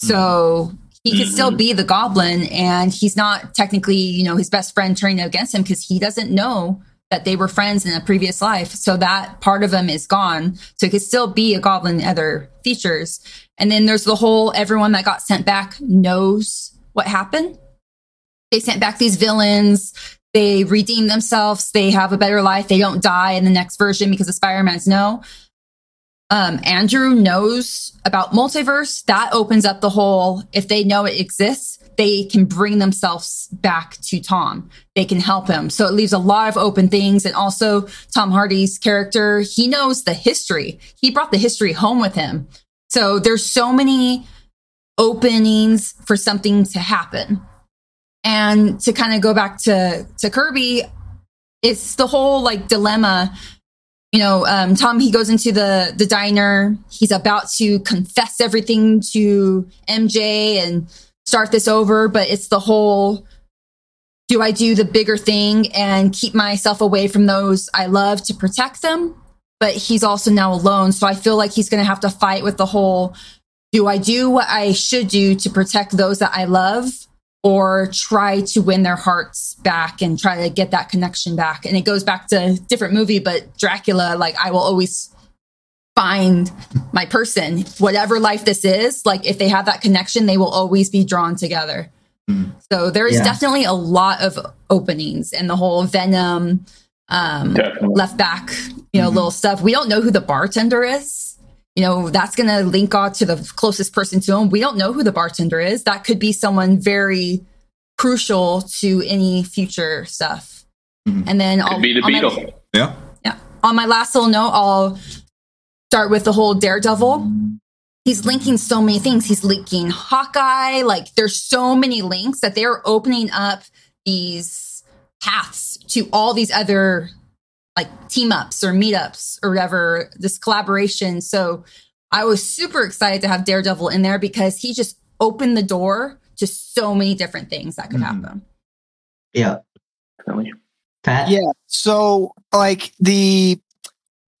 So he could still be the goblin, and he's not technically, you know, his best friend turning against him because he doesn't know that they were friends in a previous life. So that part of him is gone. So he could still be a goblin in other features. And then there's the whole everyone that got sent back knows what happened. They sent back these villains. They redeem themselves. They have a better life. They don't die in the next version because the Spider-Mans know. Um, Andrew knows about multiverse. That opens up the whole, if they know it exists, they can bring themselves back to Tom. They can help him. So it leaves a lot of open things. And also Tom Hardy's character, he knows the history. He brought the history home with him. So there's so many openings for something to happen. And to kind of go back to, to Kirby, it's the whole like dilemma you know, um, Tom, he goes into the, the diner. He's about to confess everything to MJ and start this over, but it's the whole, do I do the bigger thing and keep myself away from those I love to protect them? But he's also now alone. So I feel like he's going to have to fight with the whole, do I do what I should do to protect those that I love? Or try to win their hearts back and try to get that connection back. And it goes back to different movie, but Dracula, like I will always find my person, whatever life this is. Like if they have that connection, they will always be drawn together. Mm. So there is yeah. definitely a lot of openings and the whole Venom, um, left back, you know, mm-hmm. little stuff. We don't know who the bartender is you know, that's going to link on to the closest person to him. We don't know who the bartender is. That could be someone very crucial to any future stuff. Mm-hmm. And then could I'll be the Beetle. My, yeah. Yeah. On my last little note, I'll start with the whole Daredevil. He's linking so many things. He's linking Hawkeye. Like there's so many links that they're opening up these paths to all these other like team ups or meetups or whatever, this collaboration. So I was super excited to have Daredevil in there because he just opened the door to so many different things that could mm-hmm. happen. Yeah. Definitely. Pat? Yeah. So like the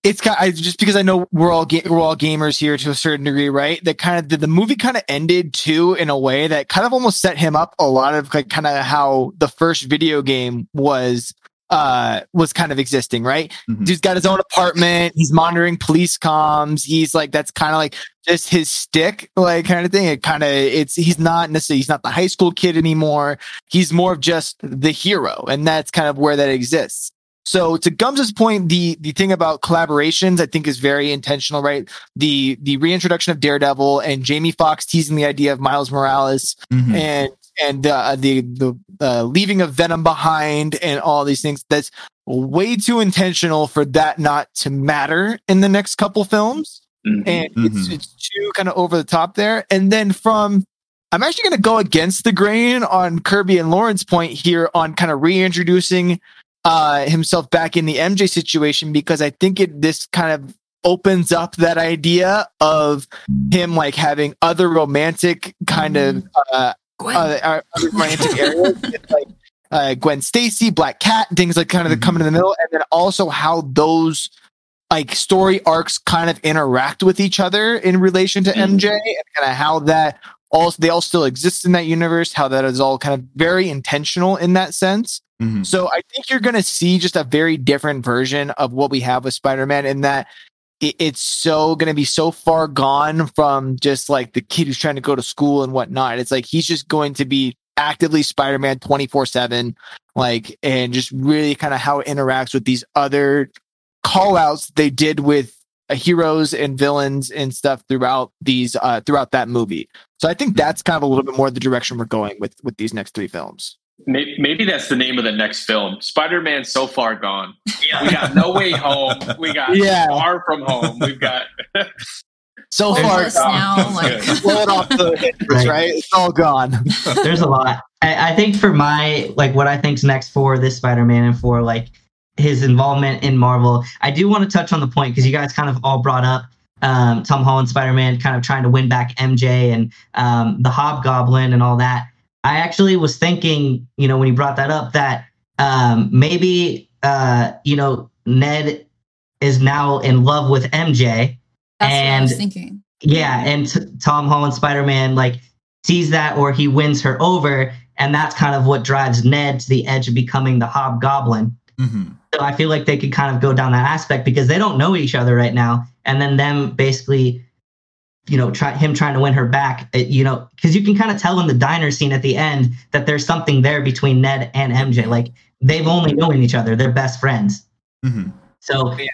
it's kind of, just because I know we're all ga- we're all gamers here to a certain degree, right? That kind of the, the movie kind of ended too in a way that kind of almost set him up a lot of like kind of how the first video game was uh was kind of existing right mm-hmm. dude's got his own apartment he's monitoring police comms he's like that's kind of like just his stick like kind of thing it kind of it's he's not necessarily he's not the high school kid anymore he's more of just the hero and that's kind of where that exists so to Gums's point, the the thing about collaborations I think is very intentional, right? The the reintroduction of Daredevil and Jamie Foxx teasing the idea of Miles Morales mm-hmm. and and uh, the the uh, leaving of Venom behind and all these things. That's way too intentional for that not to matter in the next couple films, mm-hmm. and mm-hmm. it's it's too kind of over the top there. And then from I'm actually going to go against the grain on Kirby and Lauren's point here on kind of reintroducing uh, himself back in the MJ situation because I think it this kind of opens up that idea of him like having other romantic kind of mm-hmm. Uh, uh, romantic areas, like uh, Gwen Stacy, Black Cat, things like kind of mm-hmm. coming in the middle, and then also how those like story arcs kind of interact with each other in relation to mm-hmm. MJ, and kind of how that all they all still exist in that universe, how that is all kind of very intentional in that sense. Mm-hmm. So I think you're going to see just a very different version of what we have with Spider-Man in that it's so going to be so far gone from just like the kid who's trying to go to school and whatnot. It's like he's just going to be actively Spider-Man 24/7 like and just really kind of how it interacts with these other call outs they did with uh, heroes and villains and stuff throughout these uh throughout that movie. So I think that's kind of a little bit more the direction we're going with with these next three films. Maybe, maybe that's the name of the next film. Spider Man so far gone. Yeah. We got No Way Home. We got yeah. Far From Home. We've got. so far now, like blood off the right. right. It's all gone. There's a lot. I, I, think for my like what I think's next for this Spider-Man and for like his involvement in Marvel, I do want to touch on the point because you guys kind of all brought up um, Tom Holland Spider-Man kind of trying to win back MJ and um, the Hobgoblin and all that. I actually was thinking, you know, when you brought that up, that um, maybe, uh, you know, Ned is now in love with MJ. That's and, what I was thinking. Yeah, and t- Tom Holland Spider Man like sees that, or he wins her over, and that's kind of what drives Ned to the edge of becoming the Hobgoblin. hmm So I feel like they could kind of go down that aspect because they don't know each other right now, and then them basically, you know, try him trying to win her back. uh, You know, because you can kind of tell in the diner scene at the end that there's something there between Ned and MJ. Like they've only known each other; they're best friends. hmm So, Yeah,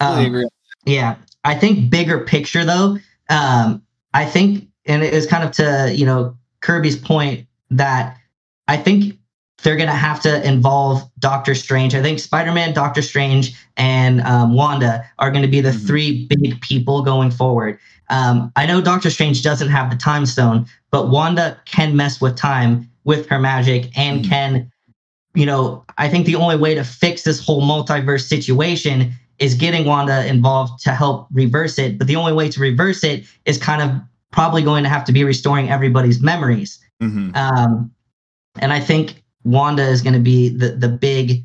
um, Totally yeah, I think bigger picture though. Um, I think, and it was kind of to you know Kirby's point that I think they're gonna have to involve Doctor Strange. I think Spider Man, Doctor Strange, and um, Wanda are going to be the Mhm. three big people going forward. Um, I know Doctor Strange doesn't have the Time Stone, but Wanda can mess with time with her magic and Mhm. can, you know, I think the only way to fix this whole multiverse situation is getting Wanda involved to help reverse it. But the only way to reverse it is kind of probably going to have to be restoring everybody's memories. hmm Um, and I think Wanda is going to be the the big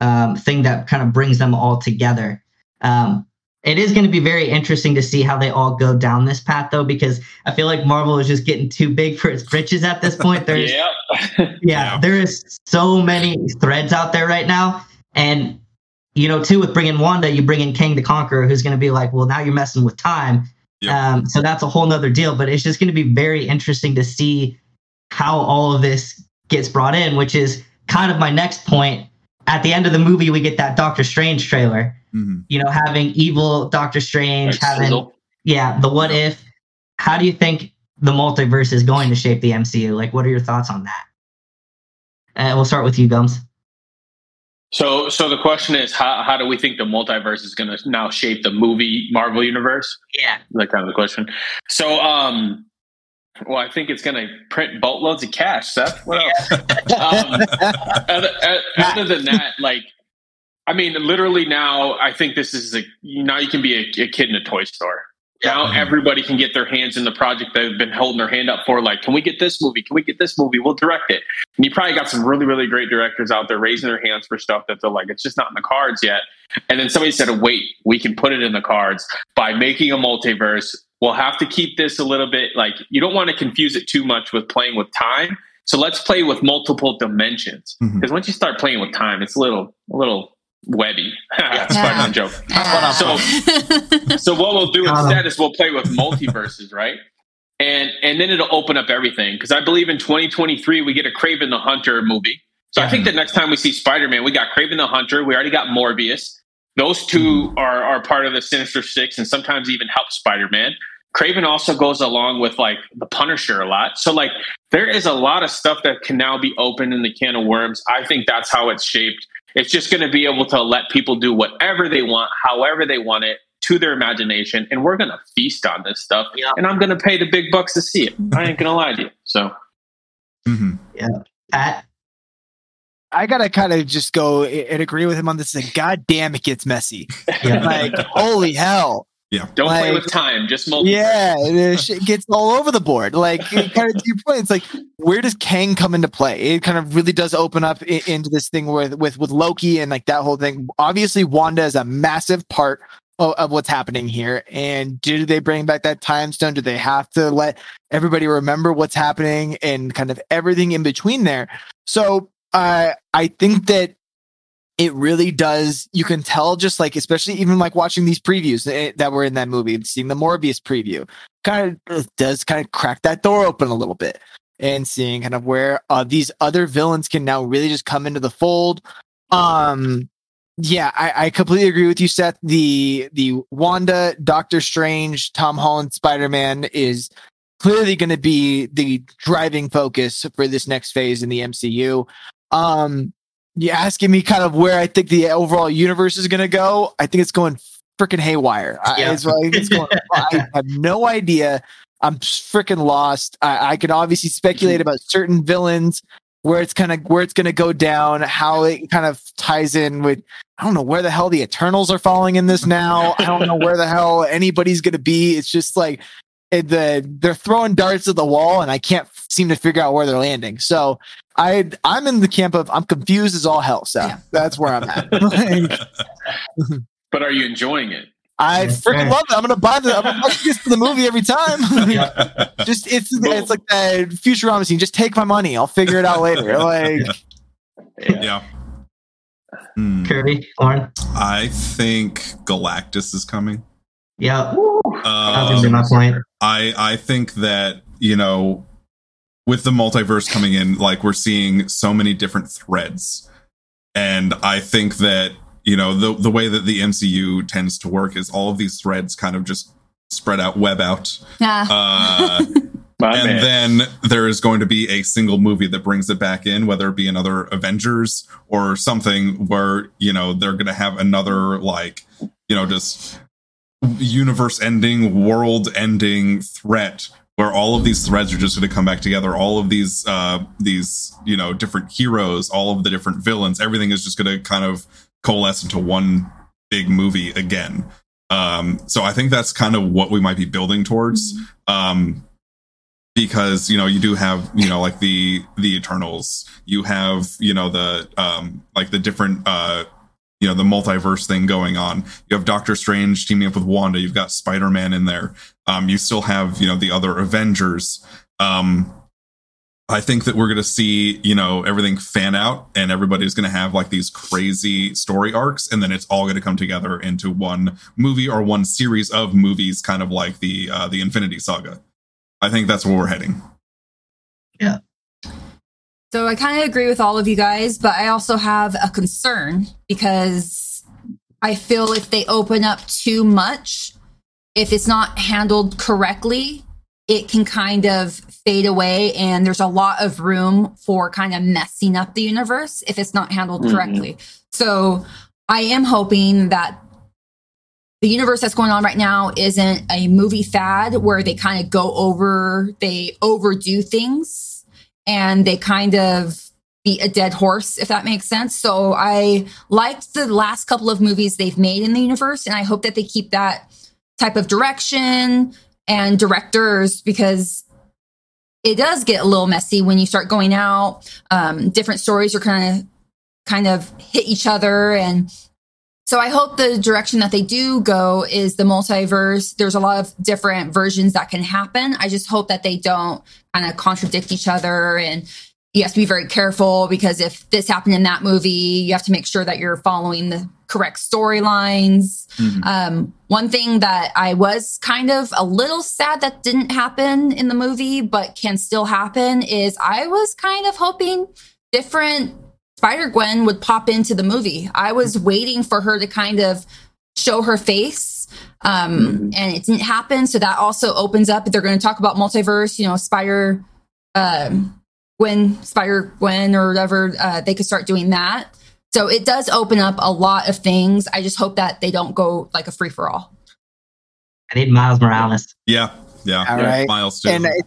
um, thing that kind of brings them all together. Um, it is going to be very interesting to see how they all go down this path, though, because I feel like Marvel is just getting too big for its britches at this point. There's yeah. yeah, Yeah. there is so many threads out there right now. And, you know, too, with bringing Wanda, you bring in Kang the Conqueror, who's going to be like, well, now you're messing with time. Yep. Um, so that's a whole nother deal. But it's just going to be very interesting to see how all of this gets brought in, which is kind of my next point. At the end of the movie, we get that Doctor Strange trailer, hmm you know, having evil Doctor Strange, Like having, sizzle. yeah, the what if. How do you think the multiverse is going to shape the MCU? Like, what are your thoughts on that? Uh, we'll start with you, Gums. So, so the question is, how how do we think the multiverse is going to now shape the movie Marvel universe? Yeah. That kind of the question. So, um, well, I think it's going to print boatloads of cash. Seth, what else? um, other, other than that, like, I mean, literally now, I think this is a now you can be a, a kid in a toy store. Now Mhm. everybody can get their hands in the project they've been holding their hand up for. Like, can we get this movie? Can we get this movie? We'll direct it. And you probably got some really, really great directors out there raising their hands for stuff that they're like, it's just not in the cards yet. And then somebody said, wait, we can put it in the cards by making a multiverse. We'll have to keep this a little bit like you don't want to confuse it too much with playing with time. So let's play with multiple dimensions. Mhm. Because once you start playing with time, it's a little, a little webby. that's Spider-Man joke. Yeah. So, so what we'll do Um, instead is we'll play with multiverses, right? And and then it'll open up everything because I believe in 2023 we get a Kraven the Hunter movie. So I think the next time we see Spider-Man, we got Kraven the Hunter. We already got Morbius. Those 2 are are part of the Sinister Six and sometimes even help Spider-Man. Kraven also goes along with like the Punisher a lot. So like there is a lot of stuff that can now be opened in the can of worms. I think that's how it's shaped. It's just going to be able to let people do whatever they want, however they want it, to their imagination, and we're going to feast on this stuff. Yeah. And I'm going to pay the big bucks to see it. I ain't going to lie to you. So hmm Pat, I gotta kind of just go and agree with him on this. Like, God damn, it gets messy. Yeah. Like, holy hell. Don't play with time. Just multiple. Yeah, it gets all over the board. Like, kind of to your point, it's like, where does Kang come into play? It kind of really does open up i- into this thing with with with Loki and like that whole thing. Obviously, Wanda is a massive part of, of what's happening here. And do they bring back that time stone? Do they have to let everybody remember what's happening and kind of everything in between there? So, uh, I think that it really does you can tell just like especially even like watching these previews eh, that were in that movie and seeing the morbius preview kind of does kind of crack that door open a little bit and seeing kind of where uh, these other villains can now really just come into the fold. Um yeah I, I completely agree with you seth. The the wanda doctor strange tom holland spider-man is clearly going to be the driving focus for this next phase in the mcu um you're asking me kind of where I think the overall universe is going to go. I think it's going freaking haywire. I, Yeah. it's, like, it's going, I have no idea. I'm freaking lost. I, I can obviously speculate mm-hmm. about certain villains, where it's kind of where it's going to go down, how it kind of ties in with. I don't know where the hell the Eternals are falling in this now. I don't know where the hell anybody's going to be. It's just like it, the they're throwing darts at the wall, and I can't seem to figure out where they're landing. So I I'm in the camp of I'm confused as all hell. So Yeah. that's where I'm at. But are you enjoying it? I freaking love it. I'm gonna buy the I'm gonna buy tickets for the movie every time. just it's it's like that Futurama scene. Just take my money. I'll figure it out later. Like yeah. Hmm. Kirby, Lauren. I think Galactus is coming. Yeah, that was be Um, my point. I I think that you know, with the multiverse coming in, like we're seeing so many different threads, and I think that you know the the way that the MCU tends to work is all of these threads kind of just spread out, web out, Yeah. uh, My and man. then there is going to be a single movie that brings it back in, whether it be another Avengers or something where you know they're going to have another like you know just universe ending, world ending threat where all of these threads are just going to come back together. All of these uh these you know different heroes, all of the different villains, everything is just going to kind of coalesce into one big movie again. Um, so I think that's kind of what we might be building towards. Um, because you know you do have you know like the the eternals you have you know the um like the different uh you know the multiverse thing going on. You have doctor strange teaming up with wanda. You've got spider-man in there. Um you still have you know the other avengers. Um i think that we're going to see you know everything fan out and everybody's going to have like these crazy story arcs and then it's all going to come together into one movie or one series of movies kind of like the uh the infinity saga. I think that's where we're heading So I kind of agree with all of you guys, but I also have a concern because I feel if they open up too much, if it's not handled correctly, it can kind of fade away and there's a lot of room for kind of messing up the universe if it's not handled Mhm. correctly. So I am hoping that the universe that's going on right now isn't a movie fad where they kind of go over, they overdo things and they kind of beat a dead horse, if that makes sense. So I liked the last couple of movies they've made in the universe, and I hope that they keep that type of direction and directors because it does get a little messy when you start going out. Um, different stories are kind of kind of hit each other and so I hope the direction that they do go is the multiverse. There's a lot of different versions that can happen. I just hope that they don't kind of contradict each other and you have to be very careful because if this happened in that movie, you have to make sure that you're following the correct storylines. Mhm. Um, one thing that I was kind of a little sad that didn't happen in the movie, but can still happen is I was kind of hoping different Spider Gwen would pop into the movie. I was waiting for her to kind of show her face. Um, and it didn't happen. So that also opens up. They're going to talk about multiverse, you know, Spider, um, Gwen, Spider Gwen, or whatever. Uh, they could start doing that. So it does open up a lot of things. I just hope that they don't go like a free for all. I need Miles Morales. yeah yeah All right. miles too And I,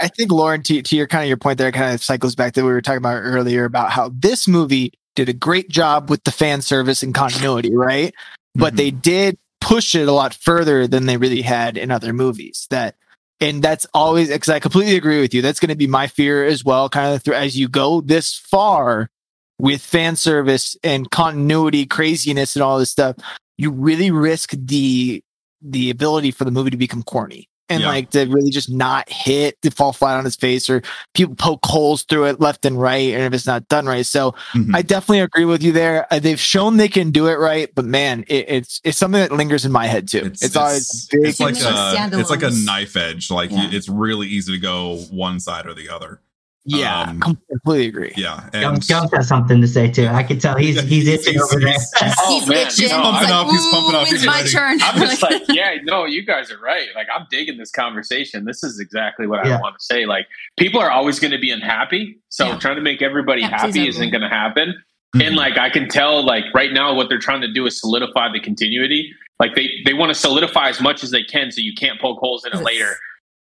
I think Lauren, to, to your kind of your point there, kind of cycles back that we were talking about earlier about how this movie did a great job with the fan service and continuity, right? But Mhm. they did push it a lot further than they really had in other movies. That and that's always because I completely agree with you. That's going to be my fear as well. Kind of through as you go this far with fan service and continuity, craziness, and all this stuff, you really risk the the ability for the movie to become corny and Yeah. like to really just not hit, to fall flat on his face, or people poke holes through it left and right, and if it's not done right. So Mhm. I definitely agree with you there. Uh, they've shown they can do it right, but man, it, it's it's something that lingers in my head too. It's, always big. it's like a it's like a knife edge like Yeah. you, it's really easy to go one side or the other yeah, um, completely agree. yeah Gums, and Gums has something to say too. I can tell he's he's itching He's- over there. he's- Oh, he's man. itching. He's pumping It's up, he's pumping "Ooh, up, It's my ready." turn. I'm just like, yeah, no, you guys are right. Like, I'm digging this conversation. This is exactly what Yeah. I want to say. Like, people are always going to be unhappy. So Yeah. trying to make everybody Yeah, happy everyone. isn't going to happen. Mhm. And like, I can tell, like, right now, what they're trying to do is solidify the continuity. Like, they, they want to solidify as much as they can so you can't poke holes in it later.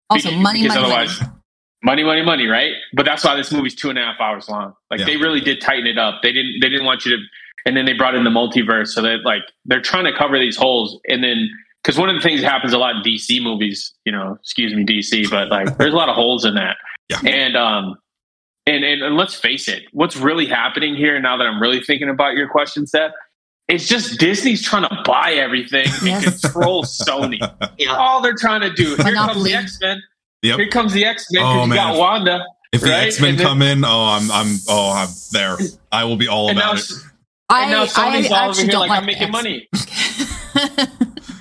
also, Be- money, because money, otherwise- money. Money money money right but that's why this movie's two and a half hours long like Yeah. they really did tighten it up they didn't they didn't want you to and then they brought in the multiverse so that like they're trying to cover these holes and then because one of the things that happens a lot in dc movies you know excuse me dc but like there's a lot of holes in that Yeah. and um and, and and let's face it what's really happening here now that i'm really thinking about your question seth it's just disney's trying to buy everything and Yes. control sony Yeah. all they're trying to do here comes the x-men Yep. here comes the X Men Oh, you man. got Wanda, if the right? x-men come in oh i'm i'm oh i'm there i will be all and now about it it's- And now I, Sony's I all over here like, like I'm making X- money.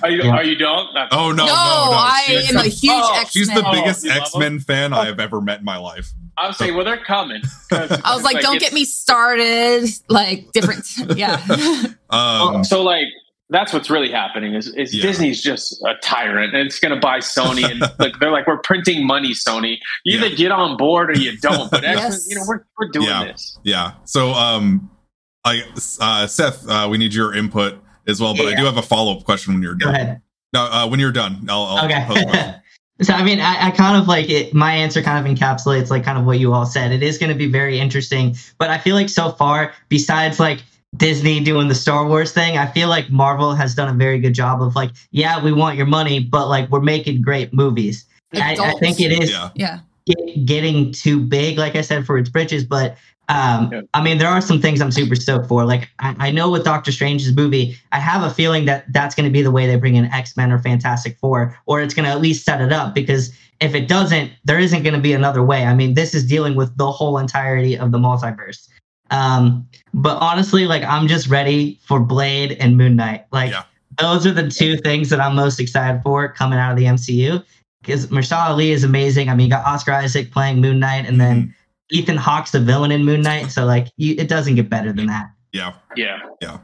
Are you? Yeah. Are you don't? That's- Oh no, no, no, no! I She's am a the- huge Oh, X She's the Oh, biggest you love X Men fan I have ever met in my life. I'm saying, well, they're coming. I was it's like, don't get me started. Like different, yeah. Um, so like that's what's really happening is, is Yeah. Disney's just a tyrant and it's going to buy Sony and like they're like we're printing money Sony you either Yeah. get on board or you don't but X-Men, Yes. you know we're, we're doing Yeah. this yeah. So, um, I, uh, Seth, uh, we need your input as well, but I do have a follow up question when you're Go done. ahead. No, uh, when you're done, I'll, I'll pose a question. Okay. so I mean, I, I kind of like it. My answer kind of encapsulates like kind of what you all said. It is going to be very interesting, but I feel like so far, besides like Disney doing the Star Wars thing, I feel like Marvel has done a very good job of like, yeah, we want your money, but like we're making great movies. I, I Adults. think it is Yeah. yeah. get, getting too big, like I said, for its britches. But um, Yeah. I mean, there are some things I'm super stoked for. Like I, I know with Doctor Strange's movie, I have a feeling that that's going to be the way they bring in X Men or Fantastic Four, or it's going to at least set it up. Because if it doesn't, there isn't going to be another way. I mean, this is dealing with the whole entirety of the multiverse. Um, but honestly, like I'm just ready for Blade and Moon Knight. Like Yeah. those are the two things that I'm most excited for coming out of the MCU. Because Mahershala Ali is amazing. I mean, you got Oscar Isaac playing Moon Knight, and then Ethan Hawke's the villain in Moon Knight. So like, you, it doesn't get better than that. Yeah. yeah Yeah.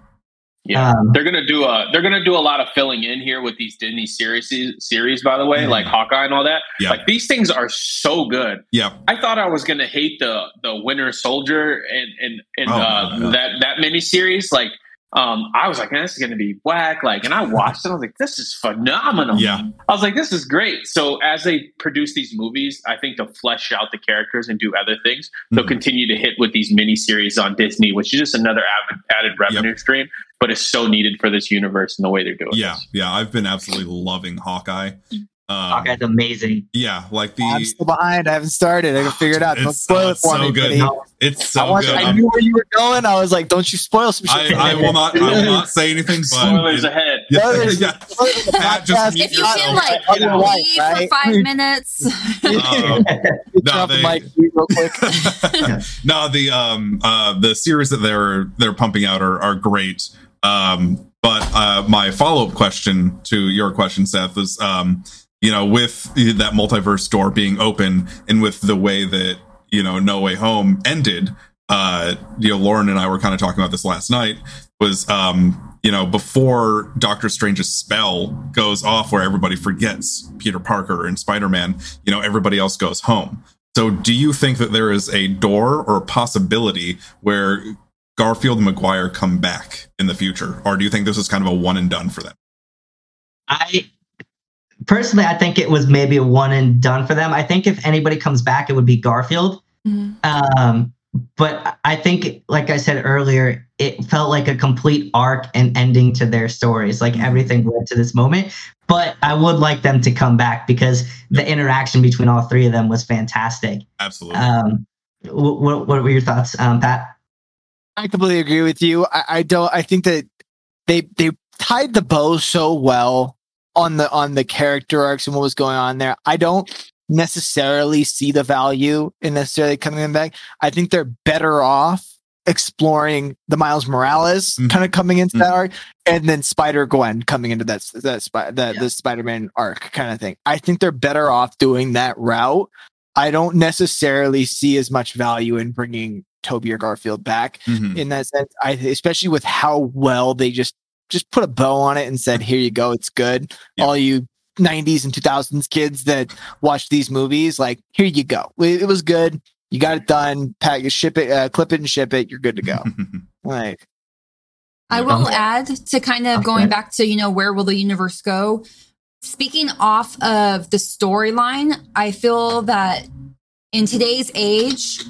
Yeah Um, they're gonna do a they're gonna do a lot of filling in here with these Disney series series by the way Mhm. like Hawkeye and all that Yeah. like these things are so good Yeah. I thought I was gonna hate the the Winter Soldier and and and Oh, uh, yeah. that that miniseries. Like, um, I was like, man, this is gonna be whack. Like, and I watched it. I was like, this is phenomenal. Yeah. I was like, this is great. So as they produce these movies, I think to flesh out the characters and do other things, they'll Mhm. continue to hit with these miniseries on Disney, which is just another added, added revenue stream, but it's so needed for this universe and the way they're doing. It. Yeah. this. Yeah. I've been absolutely loving Hawkeye. Um, Hawkeye's amazing. yeah. Like the I'm still behind. I haven't started. I can figure it out. Don't spoil it for so me. good. buddy. No, it's I, so good. I I'm- knew where you were going. I was like, "Don't you spoil some shit." I will not. I will not say anything. But Spoilers ahead. Yeah, No, there's- yeah. Pat, just If you yourself. can like on your wife, leave right? for five minutes. Um, no, off the they- mic real quick. no, the um uh the series that they're they're pumping out are are great. Um, but uh, my follow up question to your question, Seth, is um, you know, with that multiverse door being open and with the way that you know No Way Home ended, uh, you know, Lauren and I were kind of talking about this last night. Was um, you know, before Doctor Strange's spell goes off, where everybody forgets Peter Parker and Spider Man, you know, everybody else goes home. So, do you think that there is a door or a possibility where Garfield and Maguire come back in the future, or do you think this is kind of a one and done for them? I personally, I think it was maybe a one and done for them. I think if anybody comes back, it would be Garfield. Mhm. Um, but I think, like I said earlier, it felt like a complete arc and ending to their stories. Like everything led to this moment. But I would like them to come back because the interaction between all three of them was fantastic. Absolutely. Um, what, what were your thoughts, um, Pat? I completely agree with you. I, I don't. I think that they they tied the bow so well on the on the character arcs and what was going on there. I don't necessarily see the value in necessarily coming back. I think they're better off exploring the Miles Morales Mhm. kind of coming into that arc, and then Spider Gwen coming into that that spy, that Yeah. the Spider Man arc kind of thing. I think they're better off doing that route. I don't necessarily see as much value in bringing Tobey or Garfield back Mhm. in that sense. I especially with how well they just just put a bow on it and said, "Here you go, it's good." Yeah. All you '90s and 2000s kids that watch these movies, like, here you go. It, it was good. You got it done. Pack, your ship it, uh, clip it, and ship it. You're good to go. like, I will add to kind of going back to, you know, where will the universe go? Speaking off of the storyline, I feel that in today's age,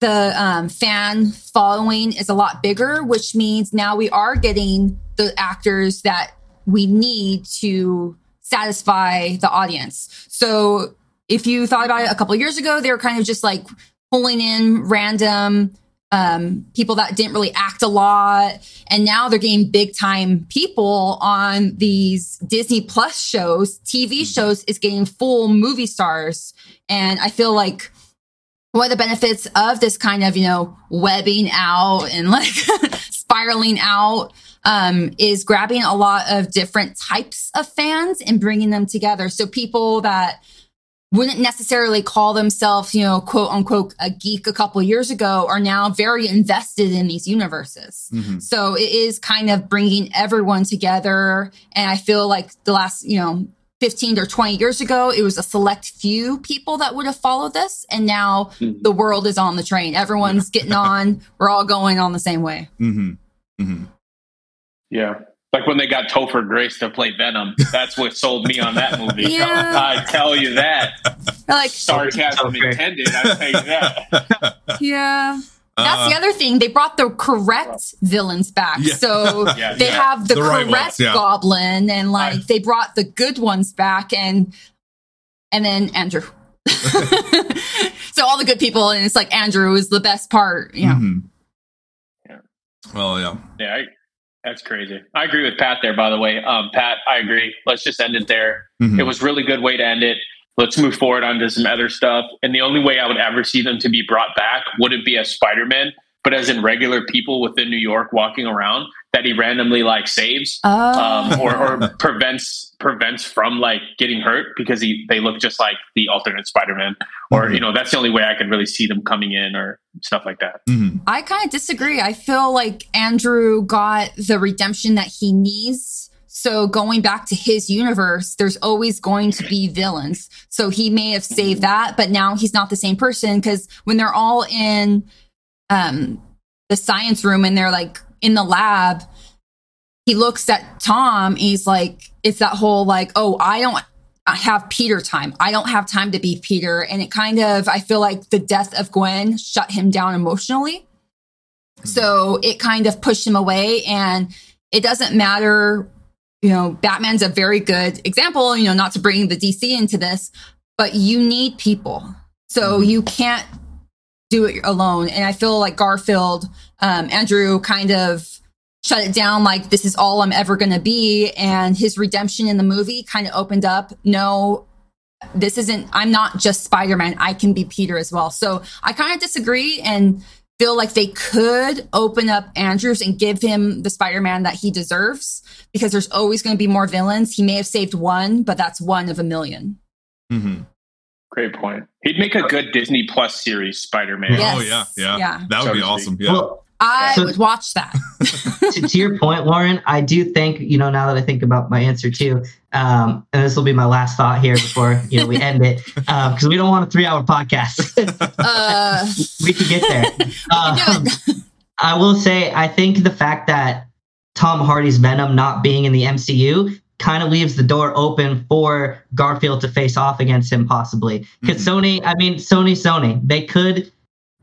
the um, fan following is a lot bigger, which means now we are getting the actors that we need to satisfy the audience. So if you thought about it a couple years ago, they were kind of just like pulling in random um, people that didn't really act a lot. And now they're getting big time people on these Disney Plus shows, TV shows is getting full movie stars. And I feel like one of the benefits of this kind of, you know, webbing out and like spiraling out um, is grabbing a lot of different types of fans and bringing them together. So people that wouldn't necessarily call themselves, you know, quote unquote, a geek a couple years ago are now very invested in these universes. Mm-hmm. So it is kind of bringing everyone together. And I feel like the last, you know, 15 or 20 years ago, it was a select few people that would have followed this. And now Mhm. the world is on the train. Everyone's getting on. We're all going on the same way. Mm-hmm. Mm-hmm. Yeah. Like when they got Topher Grace to play Venom. That's what sold me on that movie. Yeah. I tell you that. They're like, Sarcasm Topher. intended. I tell you that. yeah. That's the Uh, other thing. They brought the correct villains back. Yeah. So Yeah, they yeah. have the, The right correct ones, yeah. goblin and like I- they brought the good ones back and and then Andrew. so all the good people and it's like Andrew is the best part. Yeah. mhm. Yeah. Well, yeah. Yeah, I, that's crazy. I agree with Pat there, by the way. Um, Pat, I agree. Let's just end it there. Mhm. It was really good way to end it. Let's move forward onto some other stuff. And the only way I would ever see them to be brought back wouldn't be as Spider Man, but as in regular people within New York walking around that he randomly like saves Oh. um, or, or prevents prevents from like getting hurt because he they look just like the alternate Spider Man. Or Mhm. you know that's the only way I could really see them coming in or stuff like that. Mhm. I kind of disagree. I feel like Andrew got the redemption that he needs. So going back to his universe, there's always going to be villains. So he may have saved that, but now he's not the same person because when they're all in um, the science room and they're like in the lab, he looks at Tom. He's like, it's that whole like, oh, I don't have Peter time. I don't have time to be Peter. And it kind of, I feel like the death of Gwen shut him down emotionally. So it kind of pushed him away. And it doesn't matter, you know, Batman's a very good example, you know, not to bring the DC into this, but you need people. So you can't do it alone. And I feel like Garfield, um, Andrew kind of shut it down like this is all I'm ever going to be. And his redemption in the movie kind of opened up. No, this isn't, I'm not just Spider Man. I can be Peter as well. So I kind of disagree and feel like they could open up Andrews and give him the Spider Man that he deserves because there's always going to be more villains. He may have saved one, but that's one of a million. mm-hmm. Great point. He'd make a good Disney Plus series Spider Man. Yes. Oh yeah, yeah, Yeah. That would So be awesome. Yeah. Well, I So- would watch that. to, to your point, Lauren, I do think you know now that I think about my answer too, um, and this will be my last thought here before you know we end it because we don't want a three-hour podcast. Uh, we could get there. Um, can do it. I will say I think the fact that Tom Hardy's Venom not being in the MCU kind of leaves the door open for Garfield to face off against him possibly. Because Sony, I mean Sony, Sony, they could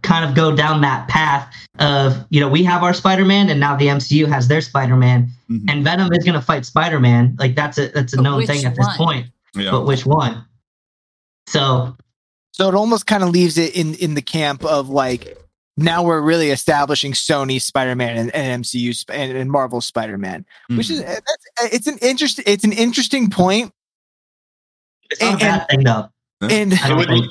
kind of go down that path of you know we have our Spider-Man and now the MCU has their Spider-Man Mhm. and Venom is going to fight Spider-Man. Like that's a that's a But known thing at this one? point. yeah. But which one? So So it almost kind of leaves it in in the camp of like now we're really establishing Sony Spider-Man and, and MCU Sp- and, and Marvel Spider-Man, which is Mhm. uh, that's uh, it's an interesting it's an interesting point. it's not a And- bad thing though. And I don't would- think-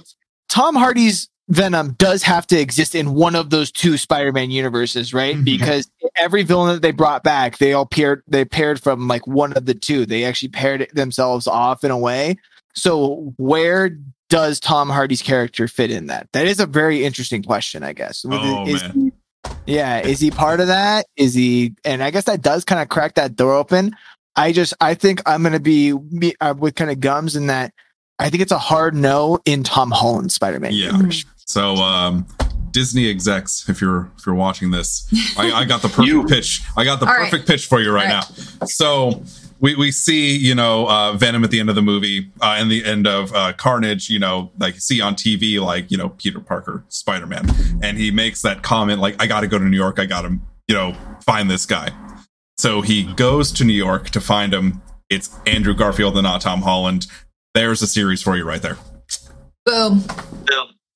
Tom Hardy's Venom does have to exist in one of those two Spider-Man universes, right? Mhm. Because every villain that they brought back, they all paired they paired from like one of the two. They actually paired themselves off in a way. So where does Tom Hardy's character fit in that? That is a very interesting question, I guess. Oh, Is- man. yeah, is he part of that? Is he? And I guess that does kind of crack that door open. I just I think I'm gonna be me, uh, with kind of gums in that. I think it's a hard no in Tom Holland Spider-Man. Yeah. universe. So um Disney execs, if you're if you're watching this, I, I got the perfect pitch. I got the All right. perfect pitch for you right, All now. So we, we see, you know, uh, Venom at the end of the movie, uh, and the end of uh, Carnage, you know, like you see on TV, like, you know, Peter Parker, Spider Man. And he makes that comment, like, I got to go to New York. I got to, you know, find this guy. So he goes to New York to find him. It's Andrew Garfield and not Tom Holland. There's a series for you right there. Boom.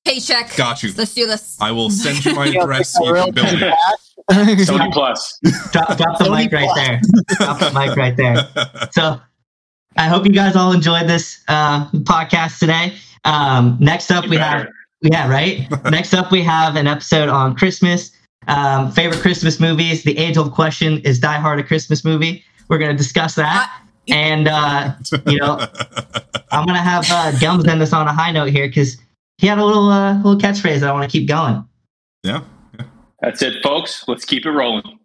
Paycheck. Got you. Let's do this. I will send you my address. like a You real can build it. Sony Plus. drop, drop the Sony mic right Plus. there. Drop the mic right there. So I hope you guys all enjoyed this uh, podcast today. Um, next up, You we better. have yeah, right. next up, we have an episode on Christmas. Um, favorite Christmas movies. The age old question is Die Hard a Christmas movie? We're going to discuss that. and, uh, you know, I'm going to have uh, Gums end this on a high note here because he had a little, uh, little catchphrase that I want to keep going. Yeah. That's it, folks. Let's keep it rolling.